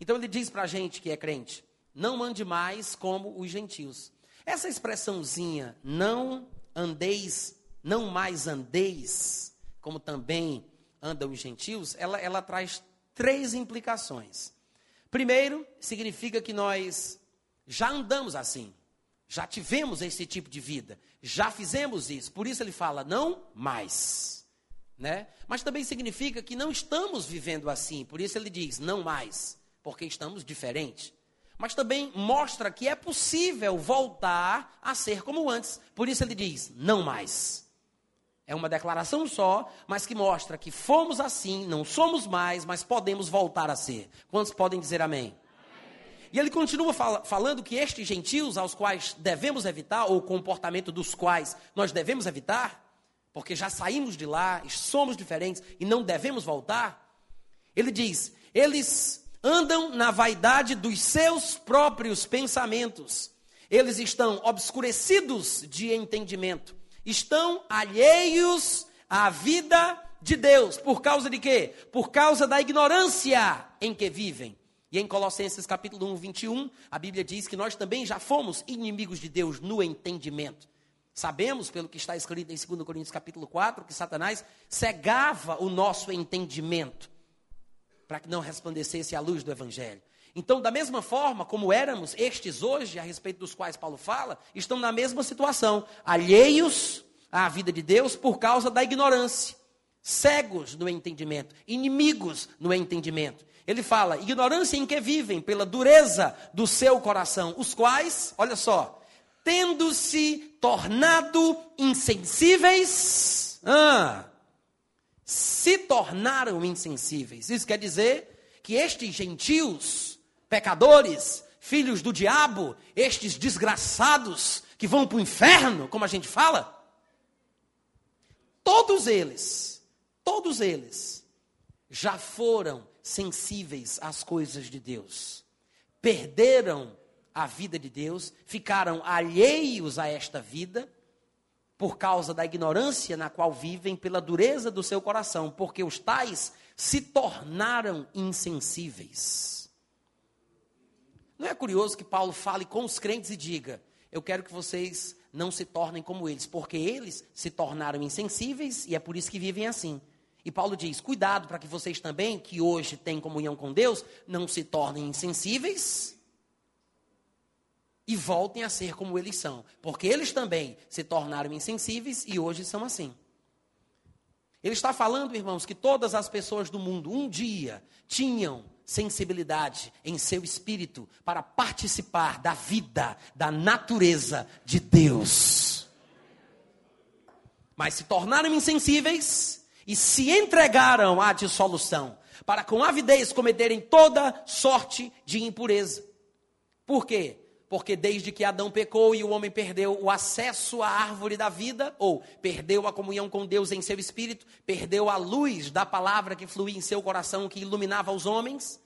Então ele diz para a gente que é crente: não ande mais como os gentios. Essa expressãozinha, não andeis, não mais andeis, como também andam os gentios, ela, ela traz três implicações. Primeiro, significa que nós já andamos assim. Já tivemos esse tipo de vida. Já fizemos isso. Por isso ele fala, não mais. Né? Mas também significa que não estamos vivendo assim. Por isso ele diz, não mais. Porque estamos diferentes. Mas também mostra que é possível voltar a ser como antes. Por isso ele diz, não mais. É uma declaração só, mas que mostra que fomos assim, não somos mais, mas podemos voltar a ser. Quantos podem dizer amém? E ele continua fal falando que estes gentios aos quais devemos evitar, ou o comportamento dos quais nós devemos evitar, porque já saímos de lá, somos diferentes e não devemos voltar. Ele diz: eles andam na vaidade dos seus próprios pensamentos, eles estão obscurecidos de entendimento, estão alheios à vida de Deus. Por causa de quê? Por causa da ignorância em que vivem. E em Colossenses capítulo 1, 21, a Bíblia diz que nós também já fomos inimigos de Deus no entendimento. Sabemos, pelo que está escrito em 2 Coríntios capítulo 4, que Satanás cegava o nosso entendimento para que não resplandecesse a luz do Evangelho. Então, da mesma forma como éramos estes hoje, a respeito dos quais Paulo fala, estão na mesma situação, alheios à vida de Deus por causa da ignorância, cegos no entendimento, inimigos no entendimento. Ele fala: ignorância em que vivem, pela dureza do seu coração, os quais, olha só, tendo-se tornado insensíveis, ah, se tornaram insensíveis. Isso quer dizer que estes gentios, pecadores, filhos do diabo, estes desgraçados que vão para o inferno, como a gente fala, todos eles, todos eles já foram sensíveis às coisas de Deus, perderam a vida de Deus, ficaram alheios a esta vida por causa da ignorância na qual vivem, pela dureza do seu coração, porque os tais se tornaram insensíveis. Não é curioso que Paulo fale com os crentes e diga: Eu quero que vocês não se tornem como eles, porque eles se tornaram insensíveis e é por isso que vivem assim. E Paulo diz: Cuidado para que vocês também, que hoje têm comunhão com Deus, não se tornem insensíveis e voltem a ser como eles são, porque eles também se tornaram insensíveis e hoje são assim. Ele está falando, irmãos, que todas as pessoas do mundo um dia tinham sensibilidade em seu espírito para participar da vida, da natureza de Deus. Mas se tornaram insensíveis e se entregaram à dissolução, para com avidez cometerem toda sorte de impureza. Por quê? Porque desde que Adão pecou e o homem perdeu o acesso à árvore da vida, ou perdeu a comunhão com Deus em seu espírito, perdeu a luz da palavra que fluía em seu coração, que iluminava os homens,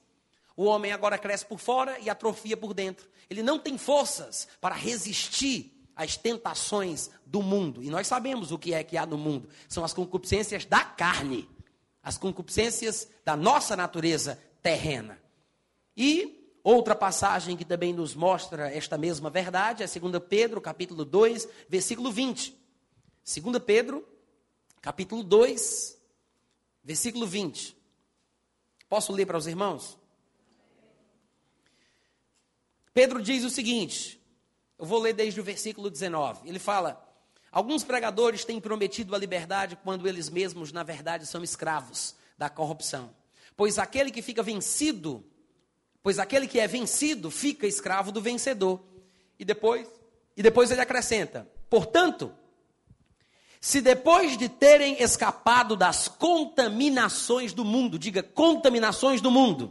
o homem agora cresce por fora e atrofia por dentro. Ele não tem forças para resistir às tentações do mundo. E nós sabemos o que é que há no mundo: são as concupiscências da carne, as concupiscências da nossa natureza terrena. E Outra passagem que também nos mostra esta mesma verdade é 2 Pedro, capítulo 2, versículo 20. 2 Pedro, capítulo 2, versículo 20. Posso ler para os irmãos? Pedro diz o seguinte, eu vou ler desde o versículo 19. Ele fala: Alguns pregadores têm prometido a liberdade quando eles mesmos, na verdade, são escravos da corrupção. Pois aquele que fica vencido Pois aquele que é vencido fica escravo do vencedor. E depois, e depois ele acrescenta: Portanto, se depois de terem escapado das contaminações do mundo, diga contaminações do mundo.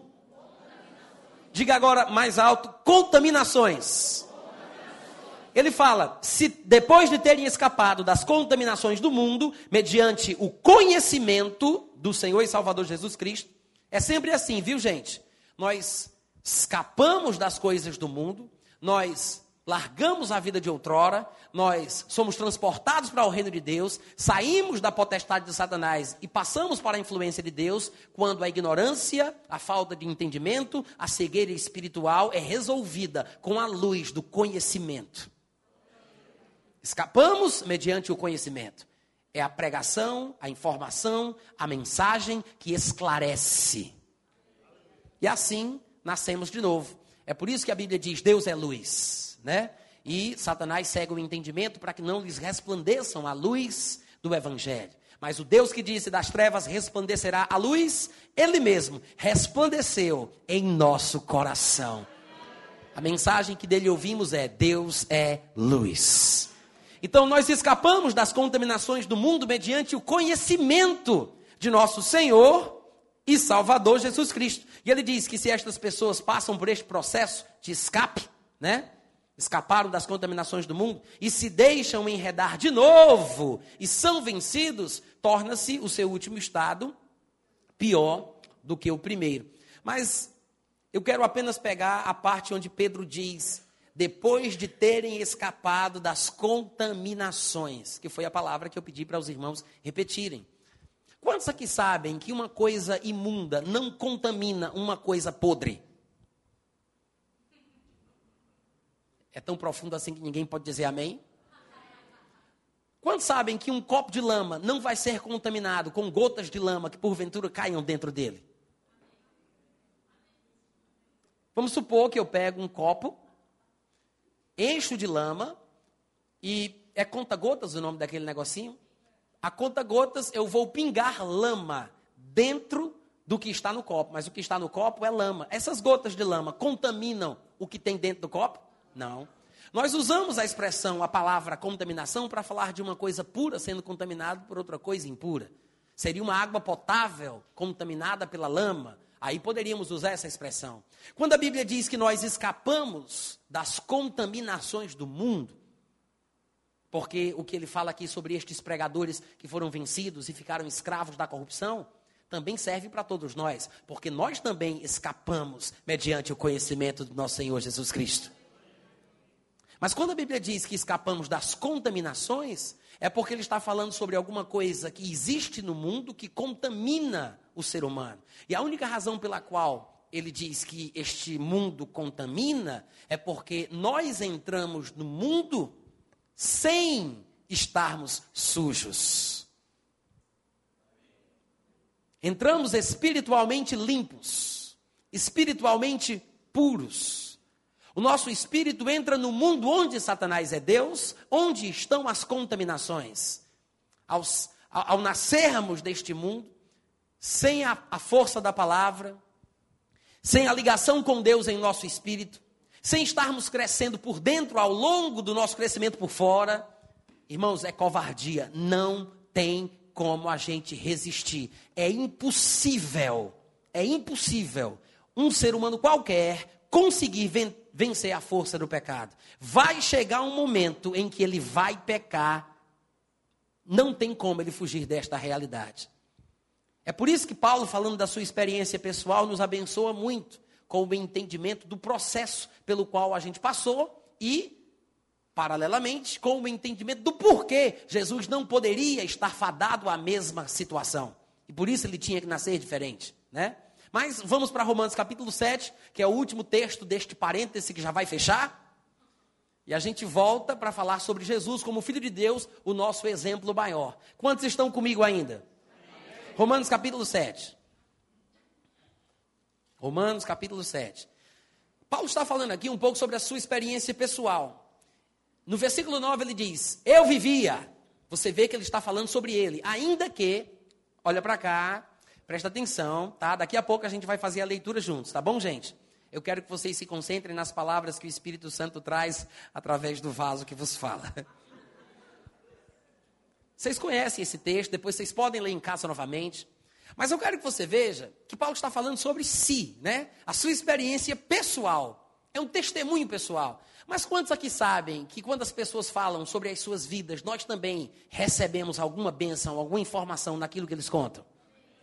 Diga agora mais alto: contaminações. Ele fala: se depois de terem escapado das contaminações do mundo, mediante o conhecimento do Senhor e Salvador Jesus Cristo, é sempre assim, viu gente? Nós escapamos das coisas do mundo, nós largamos a vida de outrora, nós somos transportados para o reino de Deus, saímos da potestade de Satanás e passamos para a influência de Deus, quando a ignorância, a falta de entendimento, a cegueira espiritual é resolvida com a luz do conhecimento. Escapamos mediante o conhecimento. É a pregação, a informação, a mensagem que esclarece. E assim nascemos de novo. É por isso que a Bíblia diz: Deus é luz, né? E Satanás cega o entendimento para que não lhes resplandeçam a luz do Evangelho. Mas o Deus que disse: Das trevas resplandecerá a luz, Ele mesmo resplandeceu em nosso coração. A mensagem que dele ouvimos é: Deus é luz. Então nós escapamos das contaminações do mundo mediante o conhecimento de nosso Senhor e Salvador Jesus Cristo. E ele diz que se estas pessoas passam por este processo de escape, né? Escaparam das contaminações do mundo e se deixam enredar de novo e são vencidos, torna-se o seu último estado pior do que o primeiro. Mas eu quero apenas pegar a parte onde Pedro diz: depois de terem escapado das contaminações, que foi a palavra que eu pedi para os irmãos repetirem. Quantos aqui sabem que uma coisa imunda não contamina uma coisa podre? É tão profundo assim que ninguém pode dizer amém? Quantos sabem que um copo de lama não vai ser contaminado com gotas de lama que porventura caiam dentro dele? Vamos supor que eu pego um copo, encho de lama e é conta-gotas o nome daquele negocinho? a conta gotas eu vou pingar lama dentro do que está no copo, mas o que está no copo é lama. Essas gotas de lama contaminam o que tem dentro do copo? Não. Nós usamos a expressão, a palavra contaminação, para falar de uma coisa pura sendo contaminada por outra coisa impura. Seria uma água potável contaminada pela lama. Aí poderíamos usar essa expressão. Quando a Bíblia diz que nós escapamos das contaminações do mundo, porque o que ele fala aqui sobre estes pregadores que foram vencidos e ficaram escravos da corrupção, também serve para todos nós, porque nós também escapamos mediante o conhecimento do nosso Senhor Jesus Cristo. Mas quando a Bíblia diz que escapamos das contaminações, é porque ele está falando sobre alguma coisa que existe no mundo que contamina o ser humano. E a única razão pela qual ele diz que este mundo contamina é porque nós entramos no mundo sem estarmos sujos. Entramos espiritualmente limpos, espiritualmente puros. O nosso espírito entra no mundo onde Satanás é Deus, onde estão as contaminações. Ao, ao nascermos deste mundo, sem a, a força da palavra, sem a ligação com Deus em nosso espírito, sem estarmos crescendo por dentro ao longo do nosso crescimento por fora, irmãos, é covardia. Não tem como a gente resistir. É impossível, é impossível um ser humano qualquer conseguir ven vencer a força do pecado. Vai chegar um momento em que ele vai pecar, não tem como ele fugir desta realidade. É por isso que Paulo, falando da sua experiência pessoal, nos abençoa muito com o entendimento do processo pelo qual a gente passou e, paralelamente, com o entendimento do porquê Jesus não poderia estar fadado à mesma situação. E por isso ele tinha que nascer diferente, né? Mas vamos para Romanos capítulo 7, que é o último texto deste parêntese que já vai fechar. E a gente volta para falar sobre Jesus como Filho de Deus, o nosso exemplo maior. Quantos estão comigo ainda? Romanos capítulo 7. Romanos capítulo 7. Paulo está falando aqui um pouco sobre a sua experiência pessoal. No versículo 9 ele diz: Eu vivia. Você vê que ele está falando sobre ele. Ainda que, olha para cá, presta atenção, tá? Daqui a pouco a gente vai fazer a leitura juntos, tá bom, gente? Eu quero que vocês se concentrem nas palavras que o Espírito Santo traz através do vaso que vos fala. Vocês conhecem esse texto, depois vocês podem ler em casa novamente. Mas eu quero que você veja que Paulo está falando sobre si, né? A sua experiência pessoal. É um testemunho pessoal. Mas quantos aqui sabem que quando as pessoas falam sobre as suas vidas, nós também recebemos alguma bênção, alguma informação naquilo que eles contam,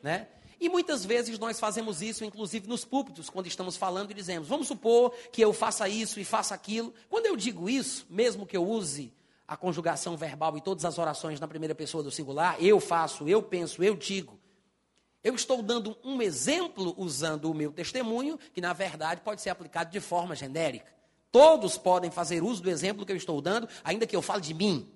né? E muitas vezes nós fazemos isso, inclusive nos púlpitos, quando estamos falando e dizemos: vamos supor que eu faça isso e faça aquilo. Quando eu digo isso, mesmo que eu use a conjugação verbal e todas as orações na primeira pessoa do singular, eu faço, eu penso, eu digo. Eu estou dando um exemplo usando o meu testemunho, que na verdade pode ser aplicado de forma genérica. Todos podem fazer uso do exemplo que eu estou dando, ainda que eu fale de mim.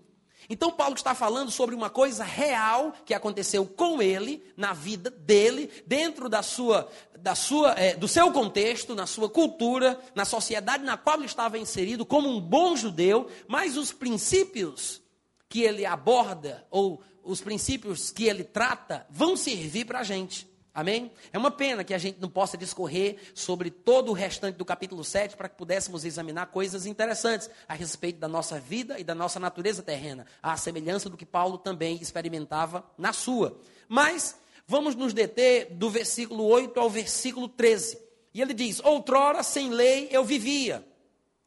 Então, Paulo está falando sobre uma coisa real que aconteceu com ele, na vida dele, dentro da sua, da sua, é, do seu contexto, na sua cultura, na sociedade na qual ele estava inserido, como um bom judeu, mas os princípios que ele aborda, ou os princípios que ele trata vão servir para a gente. Amém? É uma pena que a gente não possa discorrer sobre todo o restante do capítulo 7 para que pudéssemos examinar coisas interessantes a respeito da nossa vida e da nossa natureza terrena, à semelhança do que Paulo também experimentava na sua. Mas vamos nos deter do versículo 8 ao versículo 13. E ele diz: Outrora sem lei eu vivia,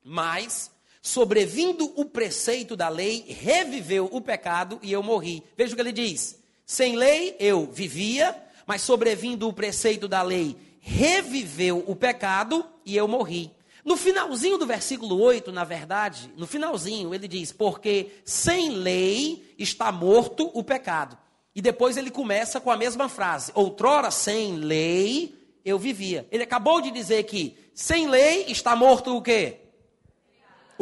mas Sobrevindo o preceito da lei, reviveu o pecado e eu morri. Veja o que ele diz: sem lei eu vivia, mas sobrevindo o preceito da lei, reviveu o pecado e eu morri. No finalzinho do versículo 8, na verdade, no finalzinho, ele diz: Porque sem lei está morto o pecado. E depois ele começa com a mesma frase: Outrora sem lei eu vivia. Ele acabou de dizer que sem lei está morto o quê?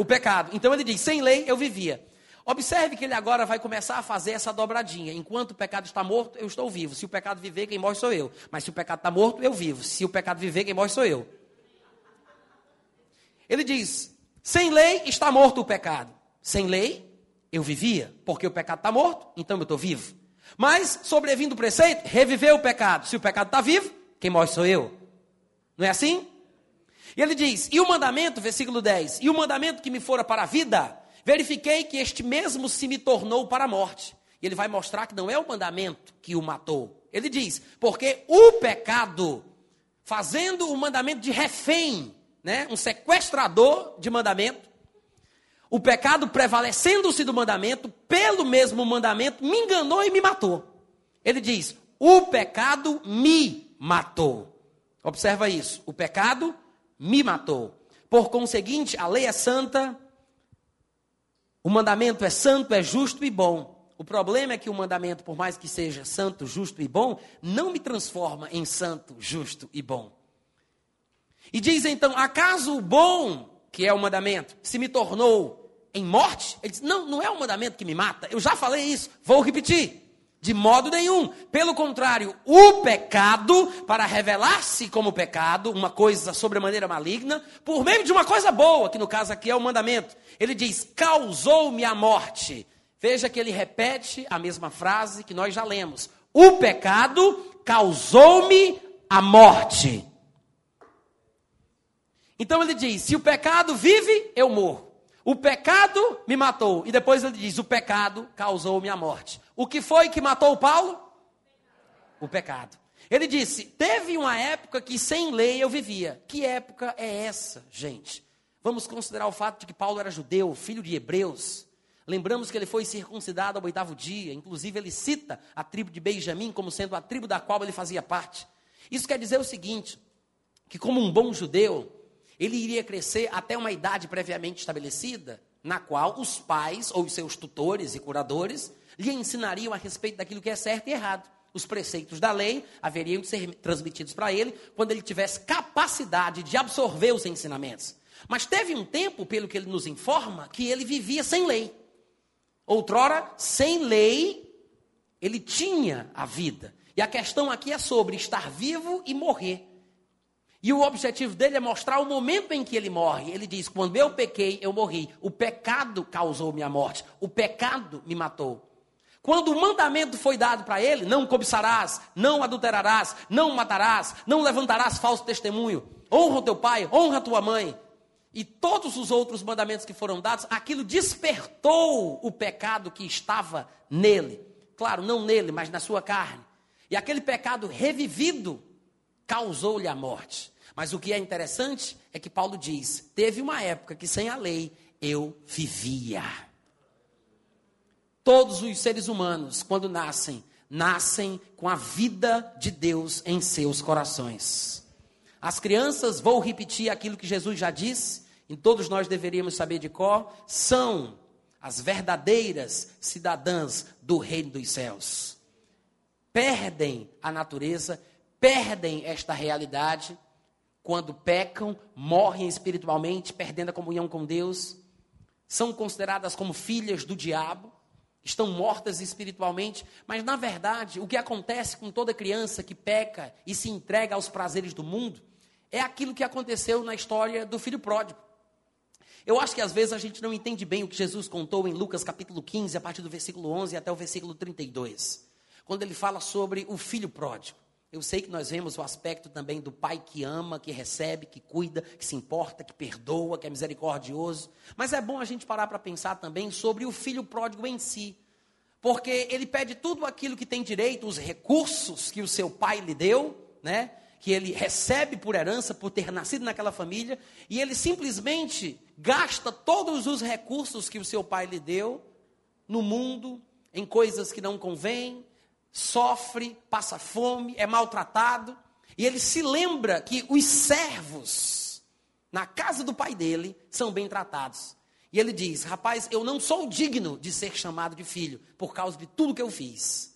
o pecado. Então ele diz: sem lei eu vivia. Observe que ele agora vai começar a fazer essa dobradinha. Enquanto o pecado está morto, eu estou vivo. Se o pecado viver, quem morre sou eu. Mas se o pecado está morto, eu vivo. Se o pecado viver, quem morre sou eu. Ele diz: sem lei está morto o pecado. Sem lei eu vivia, porque o pecado está morto, então eu estou vivo. Mas, sobrevindo o preceito, reviveu o pecado. Se o pecado está vivo, quem morre sou eu. Não é assim? E ele diz: E o mandamento, versículo 10: E o mandamento que me fora para a vida, verifiquei que este mesmo se me tornou para a morte. E ele vai mostrar que não é o mandamento que o matou. Ele diz: Porque o pecado, fazendo o mandamento de refém, né, um sequestrador de mandamento, o pecado prevalecendo-se do mandamento, pelo mesmo mandamento, me enganou e me matou. Ele diz: O pecado me matou. Observa isso. O pecado me matou. Por conseguinte, a lei é santa, o mandamento é santo, é justo e bom. O problema é que o mandamento, por mais que seja santo, justo e bom, não me transforma em santo, justo e bom. E diz então: acaso o bom, que é o mandamento, se me tornou em morte? Ele diz: não, não é o mandamento que me mata. Eu já falei isso, vou repetir. De modo nenhum. Pelo contrário, o pecado, para revelar-se como pecado, uma coisa sobremaneira maligna, por meio de uma coisa boa, que no caso aqui é o mandamento. Ele diz: causou-me a morte. Veja que ele repete a mesma frase que nós já lemos. O pecado causou-me a morte. Então ele diz: se o pecado vive, eu morro. O pecado me matou. E depois ele diz: o pecado causou minha morte. O que foi que matou Paulo? O pecado. Ele disse: teve uma época que sem lei eu vivia. Que época é essa, gente? Vamos considerar o fato de que Paulo era judeu, filho de hebreus. Lembramos que ele foi circuncidado ao oitavo dia. Inclusive, ele cita a tribo de Benjamim como sendo a tribo da qual ele fazia parte. Isso quer dizer o seguinte: que, como um bom judeu, ele iria crescer até uma idade previamente estabelecida, na qual os pais ou os seus tutores e curadores lhe ensinariam a respeito daquilo que é certo e errado. Os preceitos da lei haveriam de ser transmitidos para ele quando ele tivesse capacidade de absorver os ensinamentos. Mas teve um tempo, pelo que ele nos informa, que ele vivia sem lei. Outrora, sem lei, ele tinha a vida. E a questão aqui é sobre estar vivo e morrer. E o objetivo dele é mostrar o momento em que ele morre. Ele diz: Quando eu pequei, eu morri. O pecado causou minha morte. O pecado me matou. Quando o mandamento foi dado para ele: Não cobiçarás, não adulterarás, não matarás, não levantarás falso testemunho, honra o teu pai, honra a tua mãe. E todos os outros mandamentos que foram dados, aquilo despertou o pecado que estava nele. Claro, não nele, mas na sua carne. E aquele pecado revivido causou-lhe a morte. Mas o que é interessante é que Paulo diz: teve uma época que sem a lei eu vivia. Todos os seres humanos, quando nascem, nascem com a vida de Deus em seus corações. As crianças, vou repetir aquilo que Jesus já disse, e todos nós deveríamos saber de cor, são as verdadeiras cidadãs do reino dos céus. Perdem a natureza perdem esta realidade quando pecam, morrem espiritualmente, perdendo a comunhão com Deus, são consideradas como filhas do diabo, estão mortas espiritualmente, mas na verdade, o que acontece com toda criança que peca e se entrega aos prazeres do mundo é aquilo que aconteceu na história do filho pródigo. Eu acho que às vezes a gente não entende bem o que Jesus contou em Lucas capítulo 15, a partir do versículo 11 até o versículo 32, quando ele fala sobre o filho pródigo. Eu sei que nós vemos o aspecto também do pai que ama, que recebe, que cuida, que se importa, que perdoa, que é misericordioso. Mas é bom a gente parar para pensar também sobre o filho pródigo em si. Porque ele pede tudo aquilo que tem direito, os recursos que o seu pai lhe deu, né? Que ele recebe por herança, por ter nascido naquela família, e ele simplesmente gasta todos os recursos que o seu pai lhe deu no mundo, em coisas que não convêm, sofre, passa fome, é maltratado, e ele se lembra que os servos na casa do pai dele são bem tratados. E ele diz: Rapaz, eu não sou digno de ser chamado de filho por causa de tudo que eu fiz.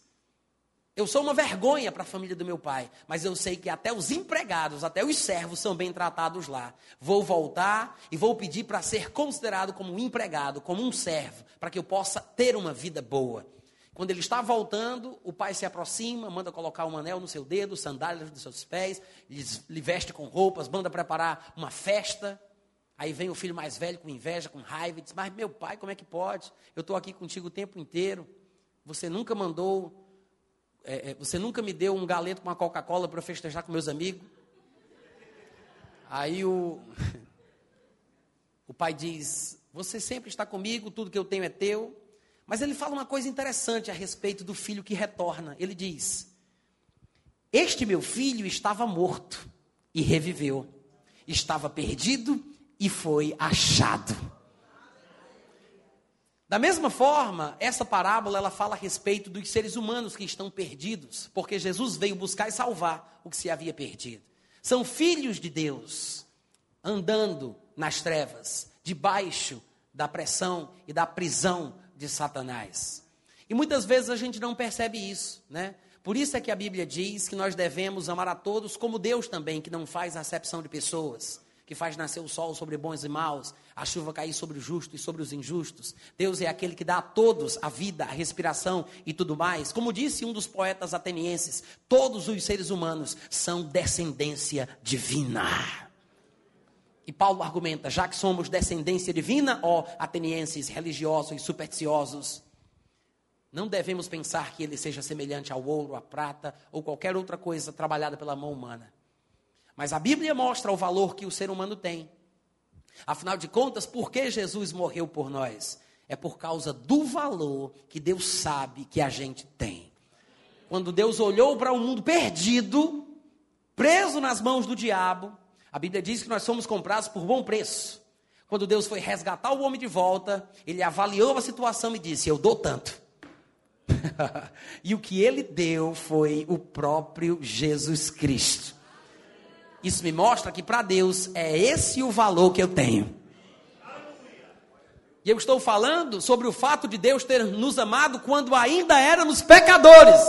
Eu sou uma vergonha para a família do meu pai, mas eu sei que até os empregados, até os servos são bem tratados lá. Vou voltar e vou pedir para ser considerado como um empregado, como um servo, para que eu possa ter uma vida boa. Quando ele está voltando, o pai se aproxima, manda colocar um anel no seu dedo, sandálias nos seus pés, lhe veste com roupas, manda preparar uma festa. Aí vem o filho mais velho com inveja, com raiva, e diz: Mas meu pai, como é que pode? Eu estou aqui contigo o tempo inteiro. Você nunca mandou, é, é você nunca me deu um galeto com uma Coca-Cola para festejar com meus amigos. Aí o, o pai diz: Você sempre está comigo, tudo que eu tenho é teu. Mas ele fala uma coisa interessante a respeito do filho que retorna. Ele diz: Este meu filho estava morto e reviveu, estava perdido e foi achado. Da mesma forma, essa parábola ela fala a respeito dos seres humanos que estão perdidos, porque Jesus veio buscar e salvar o que se havia perdido. São filhos de Deus, andando nas trevas, debaixo da pressão e da prisão de Satanás. E muitas vezes a gente não percebe isso, né? Por isso é que a Bíblia diz que nós devemos amar a todos como Deus também, que não faz acepção de pessoas, que faz nascer o sol sobre bons e maus, a chuva cair sobre os justos e sobre os injustos. Deus é aquele que dá a todos a vida, a respiração e tudo mais. Como disse um dos poetas atenienses, todos os seres humanos são descendência divina. E Paulo argumenta: já que somos descendência divina, ó atenienses religiosos e supersticiosos, não devemos pensar que ele seja semelhante ao ouro, à prata ou qualquer outra coisa trabalhada pela mão humana. Mas a Bíblia mostra o valor que o ser humano tem. Afinal de contas, por que Jesus morreu por nós? É por causa do valor que Deus sabe que a gente tem. Quando Deus olhou para o um mundo perdido, preso nas mãos do diabo, a Bíblia diz que nós somos comprados por bom preço. Quando Deus foi resgatar o homem de volta, ele avaliou a situação e disse: Eu dou tanto. e o que ele deu foi o próprio Jesus Cristo. Isso me mostra que para Deus é esse o valor que eu tenho. E eu estou falando sobre o fato de Deus ter nos amado quando ainda éramos pecadores.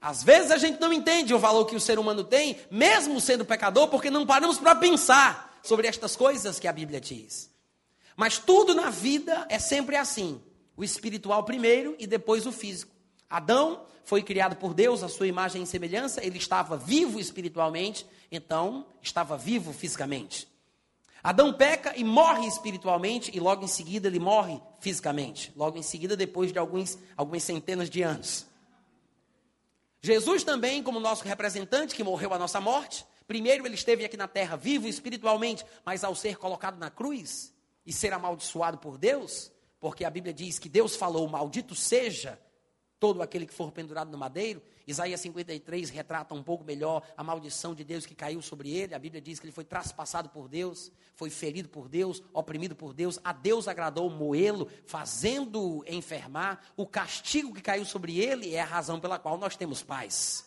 Às vezes a gente não entende o valor que o ser humano tem, mesmo sendo pecador, porque não paramos para pensar sobre estas coisas que a Bíblia diz. Mas tudo na vida é sempre assim: o espiritual primeiro e depois o físico. Adão foi criado por Deus, a sua imagem e semelhança, ele estava vivo espiritualmente, então estava vivo fisicamente. Adão peca e morre espiritualmente, e logo em seguida ele morre fisicamente. Logo em seguida, depois de alguns, algumas centenas de anos. Jesus também, como nosso representante, que morreu a nossa morte, primeiro ele esteve aqui na terra vivo espiritualmente, mas ao ser colocado na cruz e ser amaldiçoado por Deus, porque a Bíblia diz que Deus falou: Maldito seja todo aquele que for pendurado no madeiro. Isaías 53 retrata um pouco melhor a maldição de Deus que caiu sobre ele. A Bíblia diz que ele foi traspassado por Deus, foi ferido por Deus, oprimido por Deus. A Deus agradou moê-lo, fazendo-o enfermar. O castigo que caiu sobre ele é a razão pela qual nós temos paz.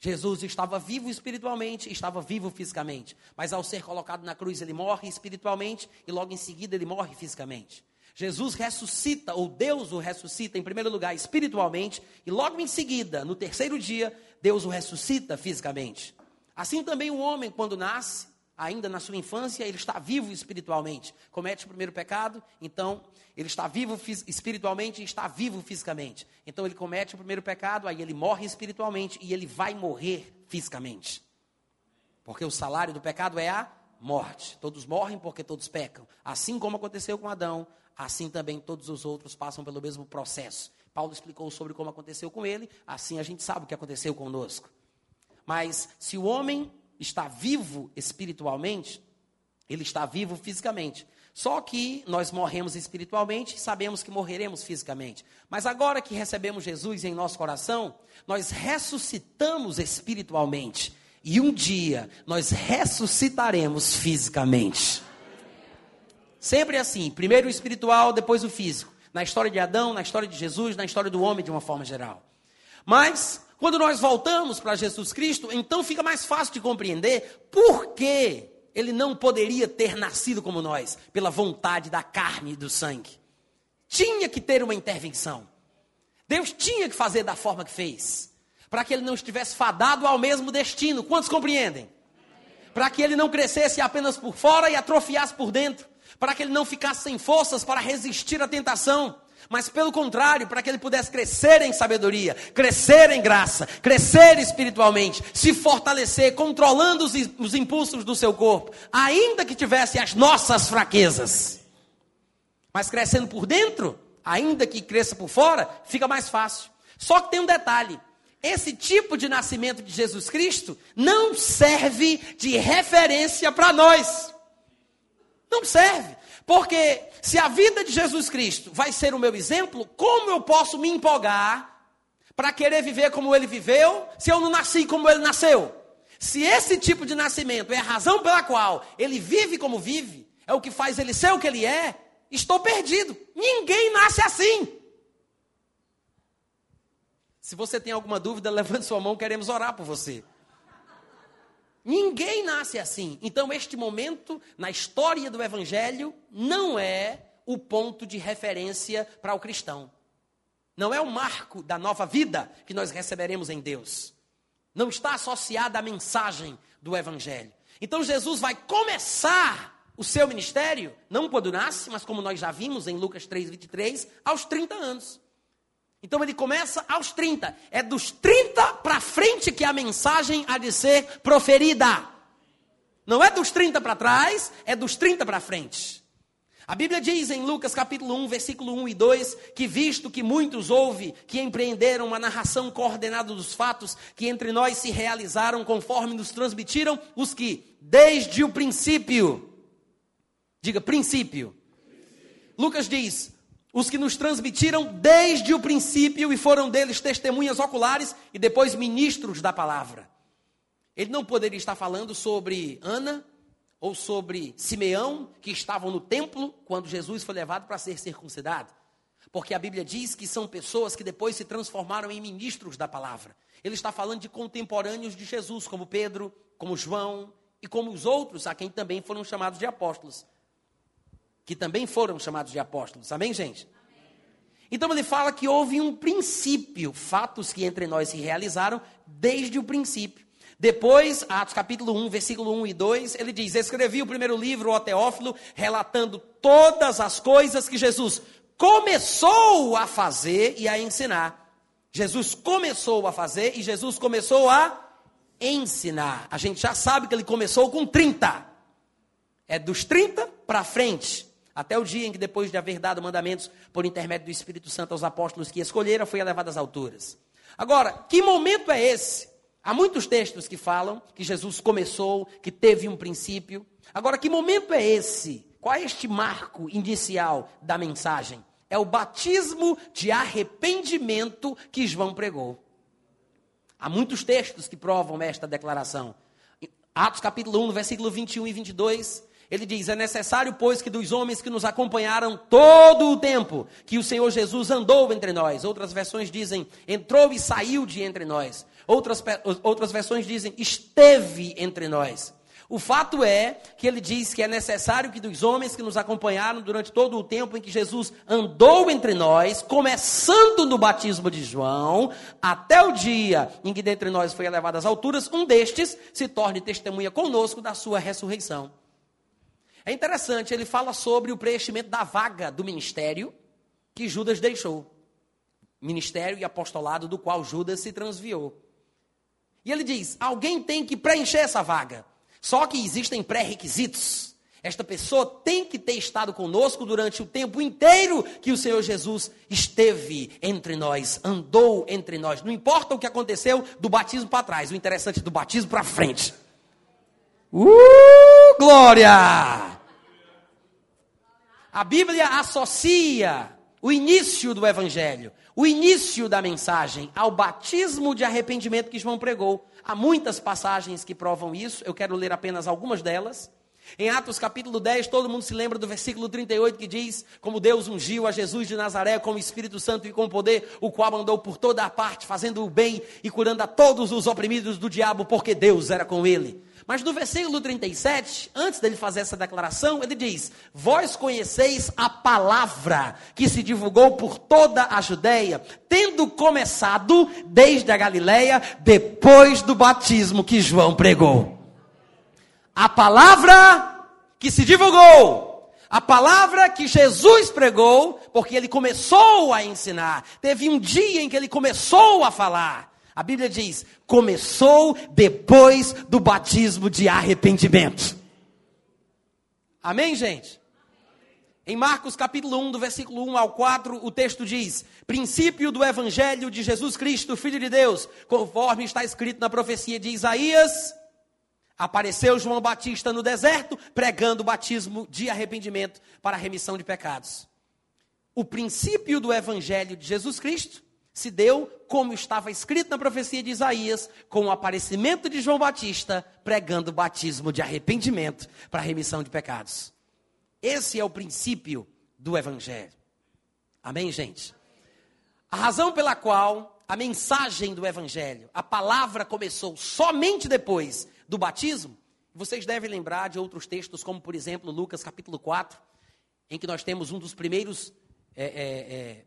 Jesus estava vivo espiritualmente, estava vivo fisicamente, mas ao ser colocado na cruz, ele morre espiritualmente e logo em seguida ele morre fisicamente. Jesus ressuscita, ou Deus o ressuscita, em primeiro lugar, espiritualmente, e logo em seguida, no terceiro dia, Deus o ressuscita fisicamente. Assim também o homem, quando nasce, ainda na sua infância, ele está vivo espiritualmente. Comete o primeiro pecado, então ele está vivo espiritualmente e está vivo fisicamente. Então ele comete o primeiro pecado, aí ele morre espiritualmente e ele vai morrer fisicamente. Porque o salário do pecado é a morte. Todos morrem porque todos pecam. Assim como aconteceu com Adão, assim também todos os outros passam pelo mesmo processo. Paulo explicou sobre como aconteceu com ele, assim a gente sabe o que aconteceu conosco. Mas se o homem está vivo espiritualmente, ele está vivo fisicamente. Só que nós morremos espiritualmente e sabemos que morreremos fisicamente. Mas agora que recebemos Jesus em nosso coração, nós ressuscitamos espiritualmente. E um dia nós ressuscitaremos fisicamente. Sempre assim, primeiro o espiritual, depois o físico. Na história de Adão, na história de Jesus, na história do homem de uma forma geral. Mas, quando nós voltamos para Jesus Cristo, então fica mais fácil de compreender por que ele não poderia ter nascido como nós, pela vontade da carne e do sangue. Tinha que ter uma intervenção. Deus tinha que fazer da forma que fez, para que ele não estivesse fadado ao mesmo destino. Quantos compreendem? Para que ele não crescesse apenas por fora e atrofiasse por dentro para que ele não ficasse sem forças para resistir à tentação, mas pelo contrário, para que ele pudesse crescer em sabedoria, crescer em graça, crescer espiritualmente, se fortalecer, controlando os, os impulsos do seu corpo, ainda que tivesse as nossas fraquezas. Mas crescendo por dentro, ainda que cresça por fora, fica mais fácil. Só que tem um detalhe: esse tipo de nascimento de Jesus Cristo não serve de referência para nós. Não serve. Porque se a vida de Jesus Cristo vai ser o meu exemplo, como eu posso me empolgar para querer viver como ele viveu, se eu não nasci como ele nasceu? Se esse tipo de nascimento é a razão pela qual ele vive como vive, é o que faz ele ser o que ele é, estou perdido. Ninguém nasce assim. Se você tem alguma dúvida, levante sua mão, queremos orar por você. Ninguém nasce assim. Então, este momento na história do Evangelho não é o ponto de referência para o cristão. Não é o marco da nova vida que nós receberemos em Deus. Não está associada à mensagem do Evangelho. Então, Jesus vai começar o seu ministério, não quando nasce, mas como nós já vimos em Lucas 3, 23, aos 30 anos. Então ele começa aos 30. É dos 30 para frente que a mensagem há de ser proferida. Não é dos 30 para trás, é dos 30 para frente. A Bíblia diz em Lucas capítulo 1, versículo 1 e 2, que visto que muitos houve que empreenderam uma narração coordenada dos fatos que entre nós se realizaram conforme nos transmitiram os que, desde o princípio, diga princípio. princípio. Lucas diz: os que nos transmitiram desde o princípio e foram deles testemunhas oculares e depois ministros da palavra. Ele não poderia estar falando sobre Ana ou sobre Simeão, que estavam no templo quando Jesus foi levado para ser circuncidado. Porque a Bíblia diz que são pessoas que depois se transformaram em ministros da palavra. Ele está falando de contemporâneos de Jesus, como Pedro, como João e como os outros, a quem também foram chamados de apóstolos que também foram chamados de apóstolos. Amém, gente? Então ele fala que houve um princípio, fatos que entre nós se realizaram desde o princípio. Depois, Atos capítulo 1, versículo 1 e 2, ele diz: Escrevi o primeiro livro, o Teófilo, relatando todas as coisas que Jesus começou a fazer e a ensinar. Jesus começou a fazer e Jesus começou a ensinar. A gente já sabe que ele começou com 30. É dos 30 para frente. Até o dia em que, depois de haver dado mandamentos por intermédio do Espírito Santo aos apóstolos que escolheram, foi elevado às alturas. Agora, que momento é esse? Há muitos textos que falam que Jesus começou, que teve um princípio. Agora, que momento é esse? Qual é este marco inicial da mensagem? É o batismo de arrependimento que João pregou. Há muitos textos que provam esta declaração. Atos capítulo 1, versículo 21 e 22, ele diz: É necessário, pois, que dos homens que nos acompanharam todo o tempo que o Senhor Jesus andou entre nós. Outras versões dizem: entrou e saiu de entre nós. Outras, outras versões dizem: esteve entre nós. O fato é que ele diz que é necessário que dos homens que nos acompanharam durante todo o tempo em que Jesus andou entre nós, começando no batismo de João, até o dia em que dentre nós foi elevado às alturas, um destes se torne testemunha conosco da sua ressurreição. É interessante, ele fala sobre o preenchimento da vaga do ministério que Judas deixou. Ministério e apostolado do qual Judas se transviou. E ele diz: alguém tem que preencher essa vaga. Só que existem pré-requisitos. Esta pessoa tem que ter estado conosco durante o tempo inteiro que o Senhor Jesus esteve entre nós, andou entre nós. Não importa o que aconteceu do batismo para trás, o interessante é do batismo para frente. Uh, glória! A Bíblia associa o início do evangelho, o início da mensagem, ao batismo de arrependimento que João pregou. Há muitas passagens que provam isso, eu quero ler apenas algumas delas. Em Atos capítulo 10, todo mundo se lembra do versículo 38 que diz: Como Deus ungiu a Jesus de Nazaré com o Espírito Santo e com poder, o qual andou por toda a parte, fazendo o bem e curando a todos os oprimidos do diabo, porque Deus era com ele. Mas no versículo 37, antes dele fazer essa declaração, ele diz: Vós conheceis a palavra que se divulgou por toda a Judéia, tendo começado desde a Galiléia, depois do batismo que João pregou. A palavra que se divulgou, a palavra que Jesus pregou, porque ele começou a ensinar. Teve um dia em que ele começou a falar. A Bíblia diz: começou depois do batismo de arrependimento. Amém, gente? Em Marcos capítulo 1, do versículo 1 ao 4, o texto diz: Princípio do evangelho de Jesus Cristo, Filho de Deus, conforme está escrito na profecia de Isaías, apareceu João Batista no deserto, pregando o batismo de arrependimento para a remissão de pecados. O princípio do evangelho de Jesus Cristo se deu como estava escrito na profecia de Isaías, com o aparecimento de João Batista, pregando o batismo de arrependimento para a remissão de pecados. Esse é o princípio do Evangelho. Amém, gente? A razão pela qual a mensagem do Evangelho, a palavra começou somente depois do batismo, vocês devem lembrar de outros textos, como por exemplo Lucas capítulo 4, em que nós temos um dos primeiros, é, é, é,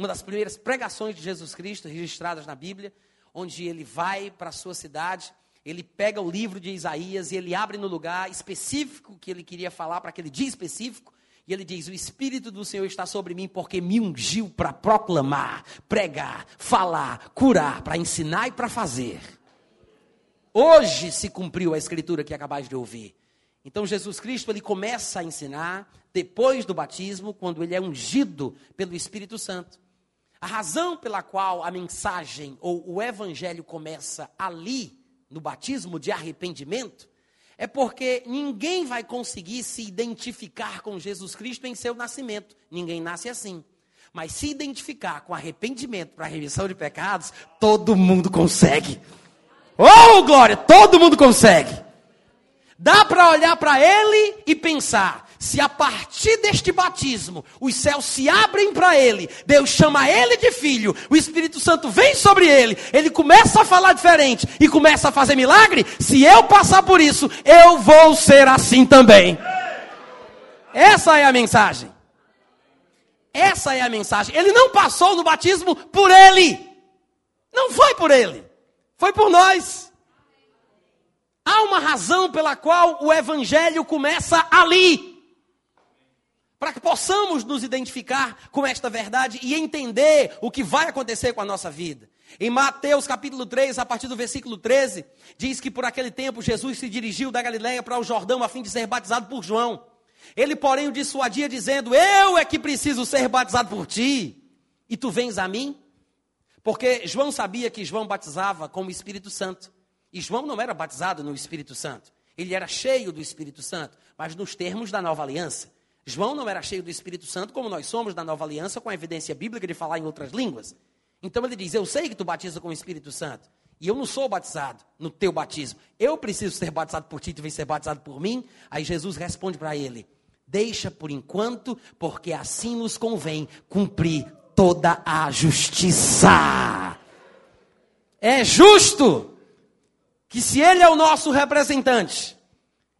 uma das primeiras pregações de Jesus Cristo registradas na Bíblia, onde ele vai para a sua cidade ele pega o livro de Isaías e ele abre no lugar específico que ele queria falar, para aquele dia específico, e ele diz: O Espírito do Senhor está sobre mim porque me ungiu para proclamar, pregar, falar, curar, para ensinar e para fazer. Hoje se cumpriu a escritura que acabais de ouvir. Então Jesus Cristo ele começa a ensinar depois do batismo, quando ele é ungido pelo Espírito Santo. A razão pela qual a mensagem ou o evangelho começa ali no batismo de arrependimento, é porque ninguém vai conseguir se identificar com Jesus Cristo em seu nascimento. Ninguém nasce assim. Mas se identificar com arrependimento para a remissão de pecados, todo mundo consegue. Oh, glória! Todo mundo consegue. Dá para olhar para ele e pensar: se a partir deste batismo os céus se abrem para ele, Deus chama ele de filho, o Espírito Santo vem sobre ele, ele começa a falar diferente e começa a fazer milagre, se eu passar por isso, eu vou ser assim também. Essa é a mensagem. Essa é a mensagem. Ele não passou no batismo por ele. Não foi por ele. Foi por nós. Há uma razão pela qual o evangelho começa ali para que possamos nos identificar com esta verdade e entender o que vai acontecer com a nossa vida. Em Mateus capítulo 3, a partir do versículo 13, diz que por aquele tempo Jesus se dirigiu da Galiléia para o Jordão a fim de ser batizado por João. Ele, porém, o dissuadia dizendo: Eu é que preciso ser batizado por ti, e tu vens a mim? Porque João sabia que João batizava com o Espírito Santo. E João não era batizado no Espírito Santo. Ele era cheio do Espírito Santo, mas nos termos da nova aliança. João não era cheio do Espírito Santo, como nós somos da nova aliança, com a evidência bíblica de falar em outras línguas. Então ele diz: Eu sei que tu batiza com o Espírito Santo. E eu não sou batizado no teu batismo. Eu preciso ser batizado por ti, tu vem ser batizado por mim. Aí Jesus responde para ele: Deixa por enquanto, porque assim nos convém cumprir toda a justiça. É justo que se ele é o nosso representante,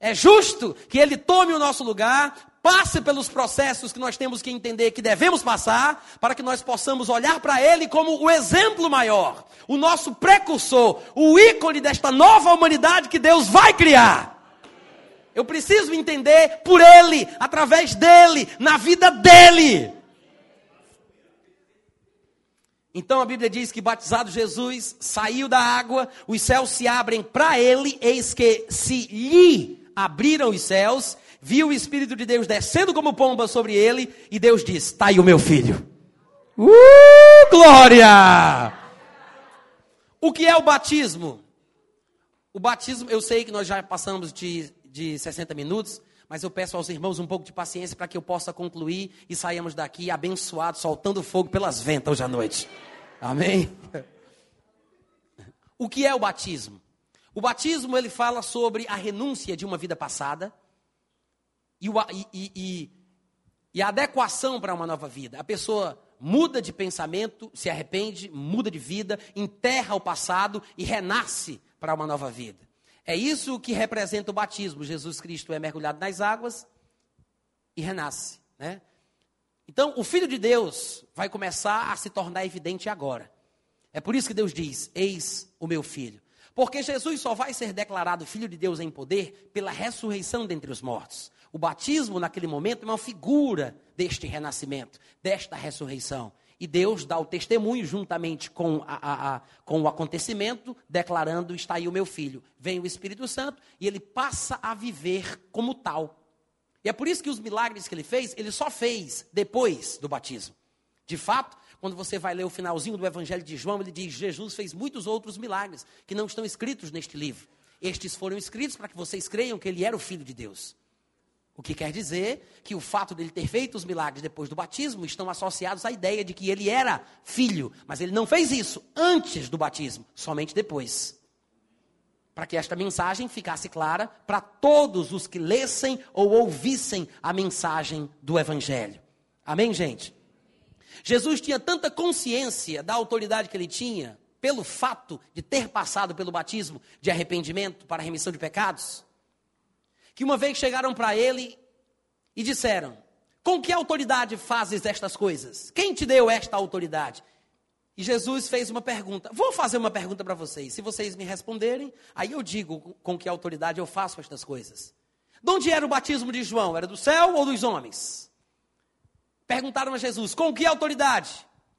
é justo que ele tome o nosso lugar, passe pelos processos que nós temos que entender que devemos passar, para que nós possamos olhar para Ele como o exemplo maior, o nosso precursor, o ícone desta nova humanidade que Deus vai criar. Eu preciso entender por Ele, através dele, na vida dele. Então a Bíblia diz que batizado Jesus saiu da água, os céus se abrem para ele, eis que se lhe abriram os céus viu o Espírito de Deus descendo como pomba sobre ele, e Deus diz: Está aí o meu filho. Uh, glória! O que é o batismo? O batismo, eu sei que nós já passamos de, de 60 minutos, mas eu peço aos irmãos um pouco de paciência para que eu possa concluir e saímos daqui abençoados, soltando fogo pelas ventas hoje à noite. Amém? O que é o batismo? O batismo ele fala sobre a renúncia de uma vida passada e, e, e, e a adequação para uma nova vida. A pessoa muda de pensamento, se arrepende, muda de vida, enterra o passado e renasce para uma nova vida. É isso que representa o batismo. Jesus Cristo é mergulhado nas águas e renasce. Né? Então, o Filho de Deus vai começar a se tornar evidente agora. É por isso que Deus diz: Eis o meu filho. Porque Jesus só vai ser declarado Filho de Deus em poder pela ressurreição dentre os mortos. O batismo, naquele momento, é uma figura deste renascimento, desta ressurreição. E Deus dá o testemunho juntamente com, a, a, a, com o acontecimento, declarando: Está aí o meu filho. Vem o Espírito Santo e ele passa a viver como tal. E é por isso que os milagres que ele fez, ele só fez depois do batismo. De fato, quando você vai ler o finalzinho do Evangelho de João, ele diz: Jesus fez muitos outros milagres que não estão escritos neste livro. Estes foram escritos para que vocês creiam que ele era o Filho de Deus. O que quer dizer que o fato dele ter feito os milagres depois do batismo estão associados à ideia de que ele era filho, mas ele não fez isso antes do batismo, somente depois. Para que esta mensagem ficasse clara para todos os que lessem ou ouvissem a mensagem do Evangelho. Amém, gente? Jesus tinha tanta consciência da autoridade que ele tinha, pelo fato de ter passado pelo batismo de arrependimento para remissão de pecados, que uma vez chegaram para ele e disseram: Com que autoridade fazes estas coisas? Quem te deu esta autoridade? E Jesus fez uma pergunta. Vou fazer uma pergunta para vocês. Se vocês me responderem, aí eu digo com que autoridade eu faço estas coisas. De onde era o batismo de João? Era do céu ou dos homens? Perguntaram a Jesus: Com que autoridade?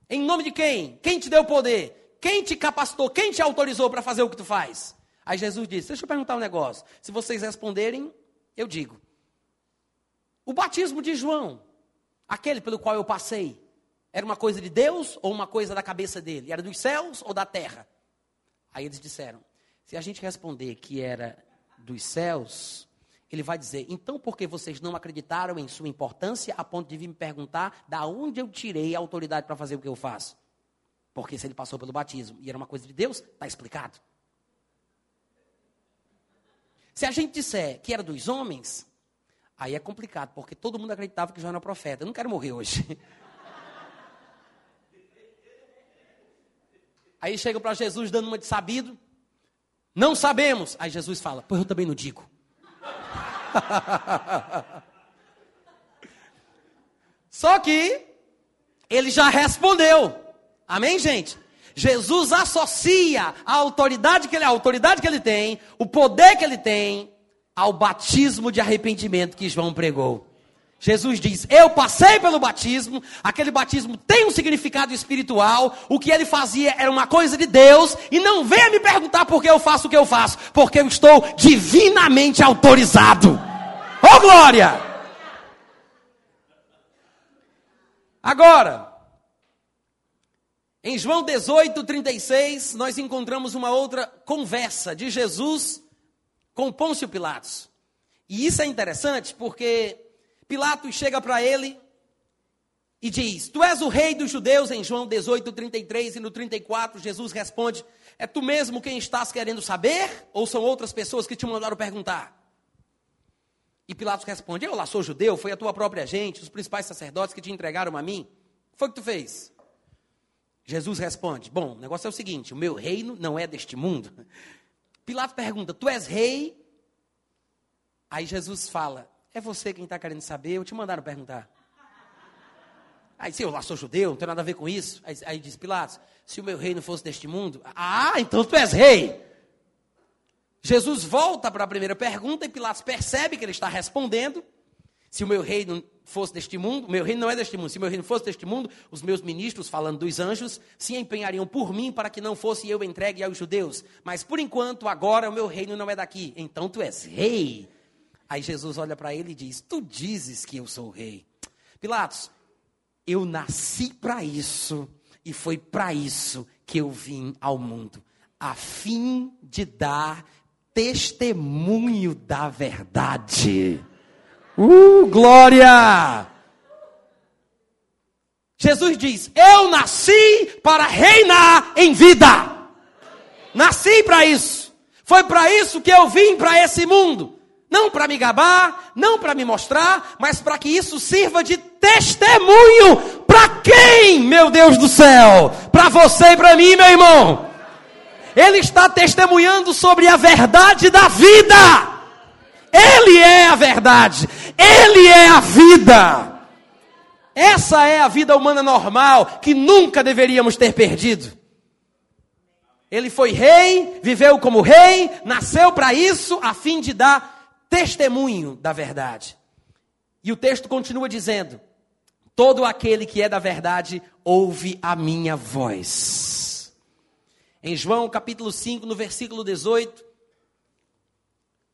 Em nome de quem? Quem te deu poder? Quem te capacitou? Quem te autorizou para fazer o que tu faz? Aí Jesus disse: Deixa eu perguntar um negócio. Se vocês responderem, eu digo: o batismo de João, aquele pelo qual eu passei, era uma coisa de Deus ou uma coisa da cabeça dele? Era dos céus ou da terra? Aí eles disseram: se a gente responder que era dos céus, ele vai dizer: então por que vocês não acreditaram em sua importância a ponto de vir me perguntar da onde eu tirei a autoridade para fazer o que eu faço? Porque se ele passou pelo batismo e era uma coisa de Deus, está explicado. Se a gente disser que era dos homens, aí é complicado, porque todo mundo acreditava que João era profeta. Eu não quero morrer hoje. Aí chega para Jesus dando uma de sabido. Não sabemos. Aí Jesus fala: Pois eu também não digo. Só que ele já respondeu. Amém, gente? Jesus associa a autoridade que ele, a autoridade que ele tem, o poder que ele tem, ao batismo de arrependimento que João pregou. Jesus diz: Eu passei pelo batismo, aquele batismo tem um significado espiritual, o que ele fazia era uma coisa de Deus, e não venha me perguntar por que eu faço o que eu faço, porque eu estou divinamente autorizado. Oh glória! Agora, em João 18, 36, nós encontramos uma outra conversa de Jesus com Pôncio Pilatos. E isso é interessante porque Pilatos chega para ele e diz: Tu és o rei dos judeus, em João 18, 33 e no 34, Jesus responde: É tu mesmo quem estás querendo saber? Ou são outras pessoas que te mandaram perguntar? E Pilatos responde: Eu lá sou judeu, foi a tua própria gente, os principais sacerdotes que te entregaram a mim. O foi que tu fez? Jesus responde: Bom, o negócio é o seguinte: o meu reino não é deste mundo. Pilatos pergunta: Tu és rei? Aí Jesus fala: É você quem está querendo saber? Eu te mandaram perguntar. Aí, se eu lá sou judeu, não tem nada a ver com isso. Aí, aí diz Pilatos: Se o meu reino fosse deste mundo, ah, então tu és rei. Jesus volta para a primeira pergunta e Pilatos percebe que ele está respondendo. Se o meu reino fosse deste mundo, meu reino não é deste mundo, se meu reino fosse deste mundo, os meus ministros, falando dos anjos, se empenhariam por mim para que não fosse eu entregue aos judeus. Mas por enquanto, agora o meu reino não é daqui. Então tu és rei. Aí Jesus olha para ele e diz: Tu dizes que eu sou rei. Pilatos, eu nasci para isso e foi para isso que eu vim ao mundo, a fim de dar testemunho da verdade. Uh, glória! Jesus diz: Eu nasci para reinar em vida. Nasci para isso. Foi para isso que eu vim para esse mundo. Não para me gabar, não para me mostrar, mas para que isso sirva de testemunho para quem, meu Deus do céu? Para você e para mim, meu irmão. Ele está testemunhando sobre a verdade da vida. Ele é a verdade. Ele é a vida. Essa é a vida humana normal que nunca deveríamos ter perdido. Ele foi rei, viveu como rei, nasceu para isso, a fim de dar testemunho da verdade. E o texto continua dizendo: Todo aquele que é da verdade ouve a minha voz. Em João capítulo 5, no versículo 18,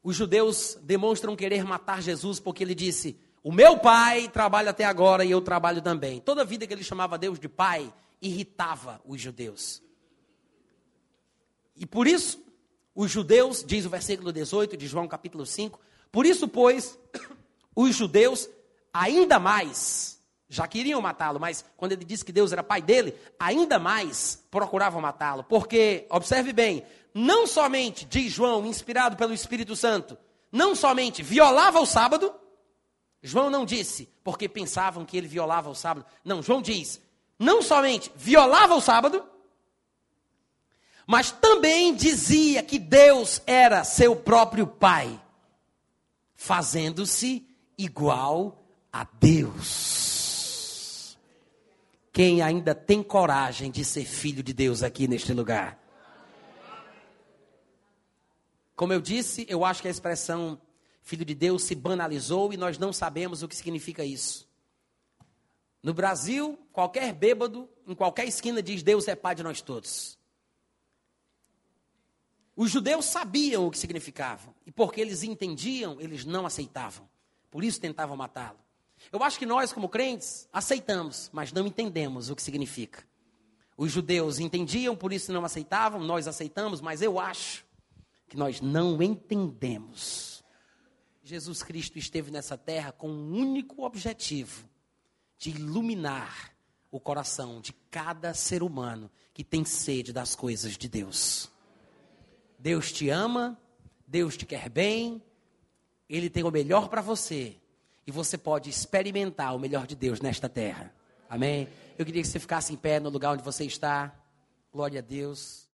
os judeus demonstram querer matar Jesus porque ele disse: O meu pai trabalha até agora e eu trabalho também. Toda vida que ele chamava Deus de pai irritava os judeus. E por isso, os judeus, diz o versículo 18 de João capítulo 5, por isso, pois, os judeus ainda mais já queriam matá-lo, mas quando ele disse que Deus era pai dele, ainda mais procuravam matá-lo. Porque, observe bem, não somente, diz João, inspirado pelo Espírito Santo, não somente violava o sábado, João não disse porque pensavam que ele violava o sábado. Não, João diz, não somente violava o sábado, mas também dizia que Deus era seu próprio pai, fazendo-se igual a Deus. Quem ainda tem coragem de ser filho de Deus aqui neste lugar? Como eu disse, eu acho que a expressão filho de Deus se banalizou e nós não sabemos o que significa isso. No Brasil, qualquer bêbado, em qualquer esquina, diz Deus é pai de nós todos. Os judeus sabiam o que significava, e porque eles entendiam, eles não aceitavam. Por isso tentavam matá-lo. Eu acho que nós, como crentes, aceitamos, mas não entendemos o que significa. Os judeus entendiam, por isso não aceitavam, nós aceitamos, mas eu acho que nós não entendemos. Jesus Cristo esteve nessa terra com um único objetivo: de iluminar o coração de cada ser humano que tem sede das coisas de Deus. Deus te ama, Deus te quer bem, Ele tem o melhor para você e você pode experimentar o melhor de Deus nesta terra. Amém? Eu queria que você ficasse em pé no lugar onde você está. Glória a Deus.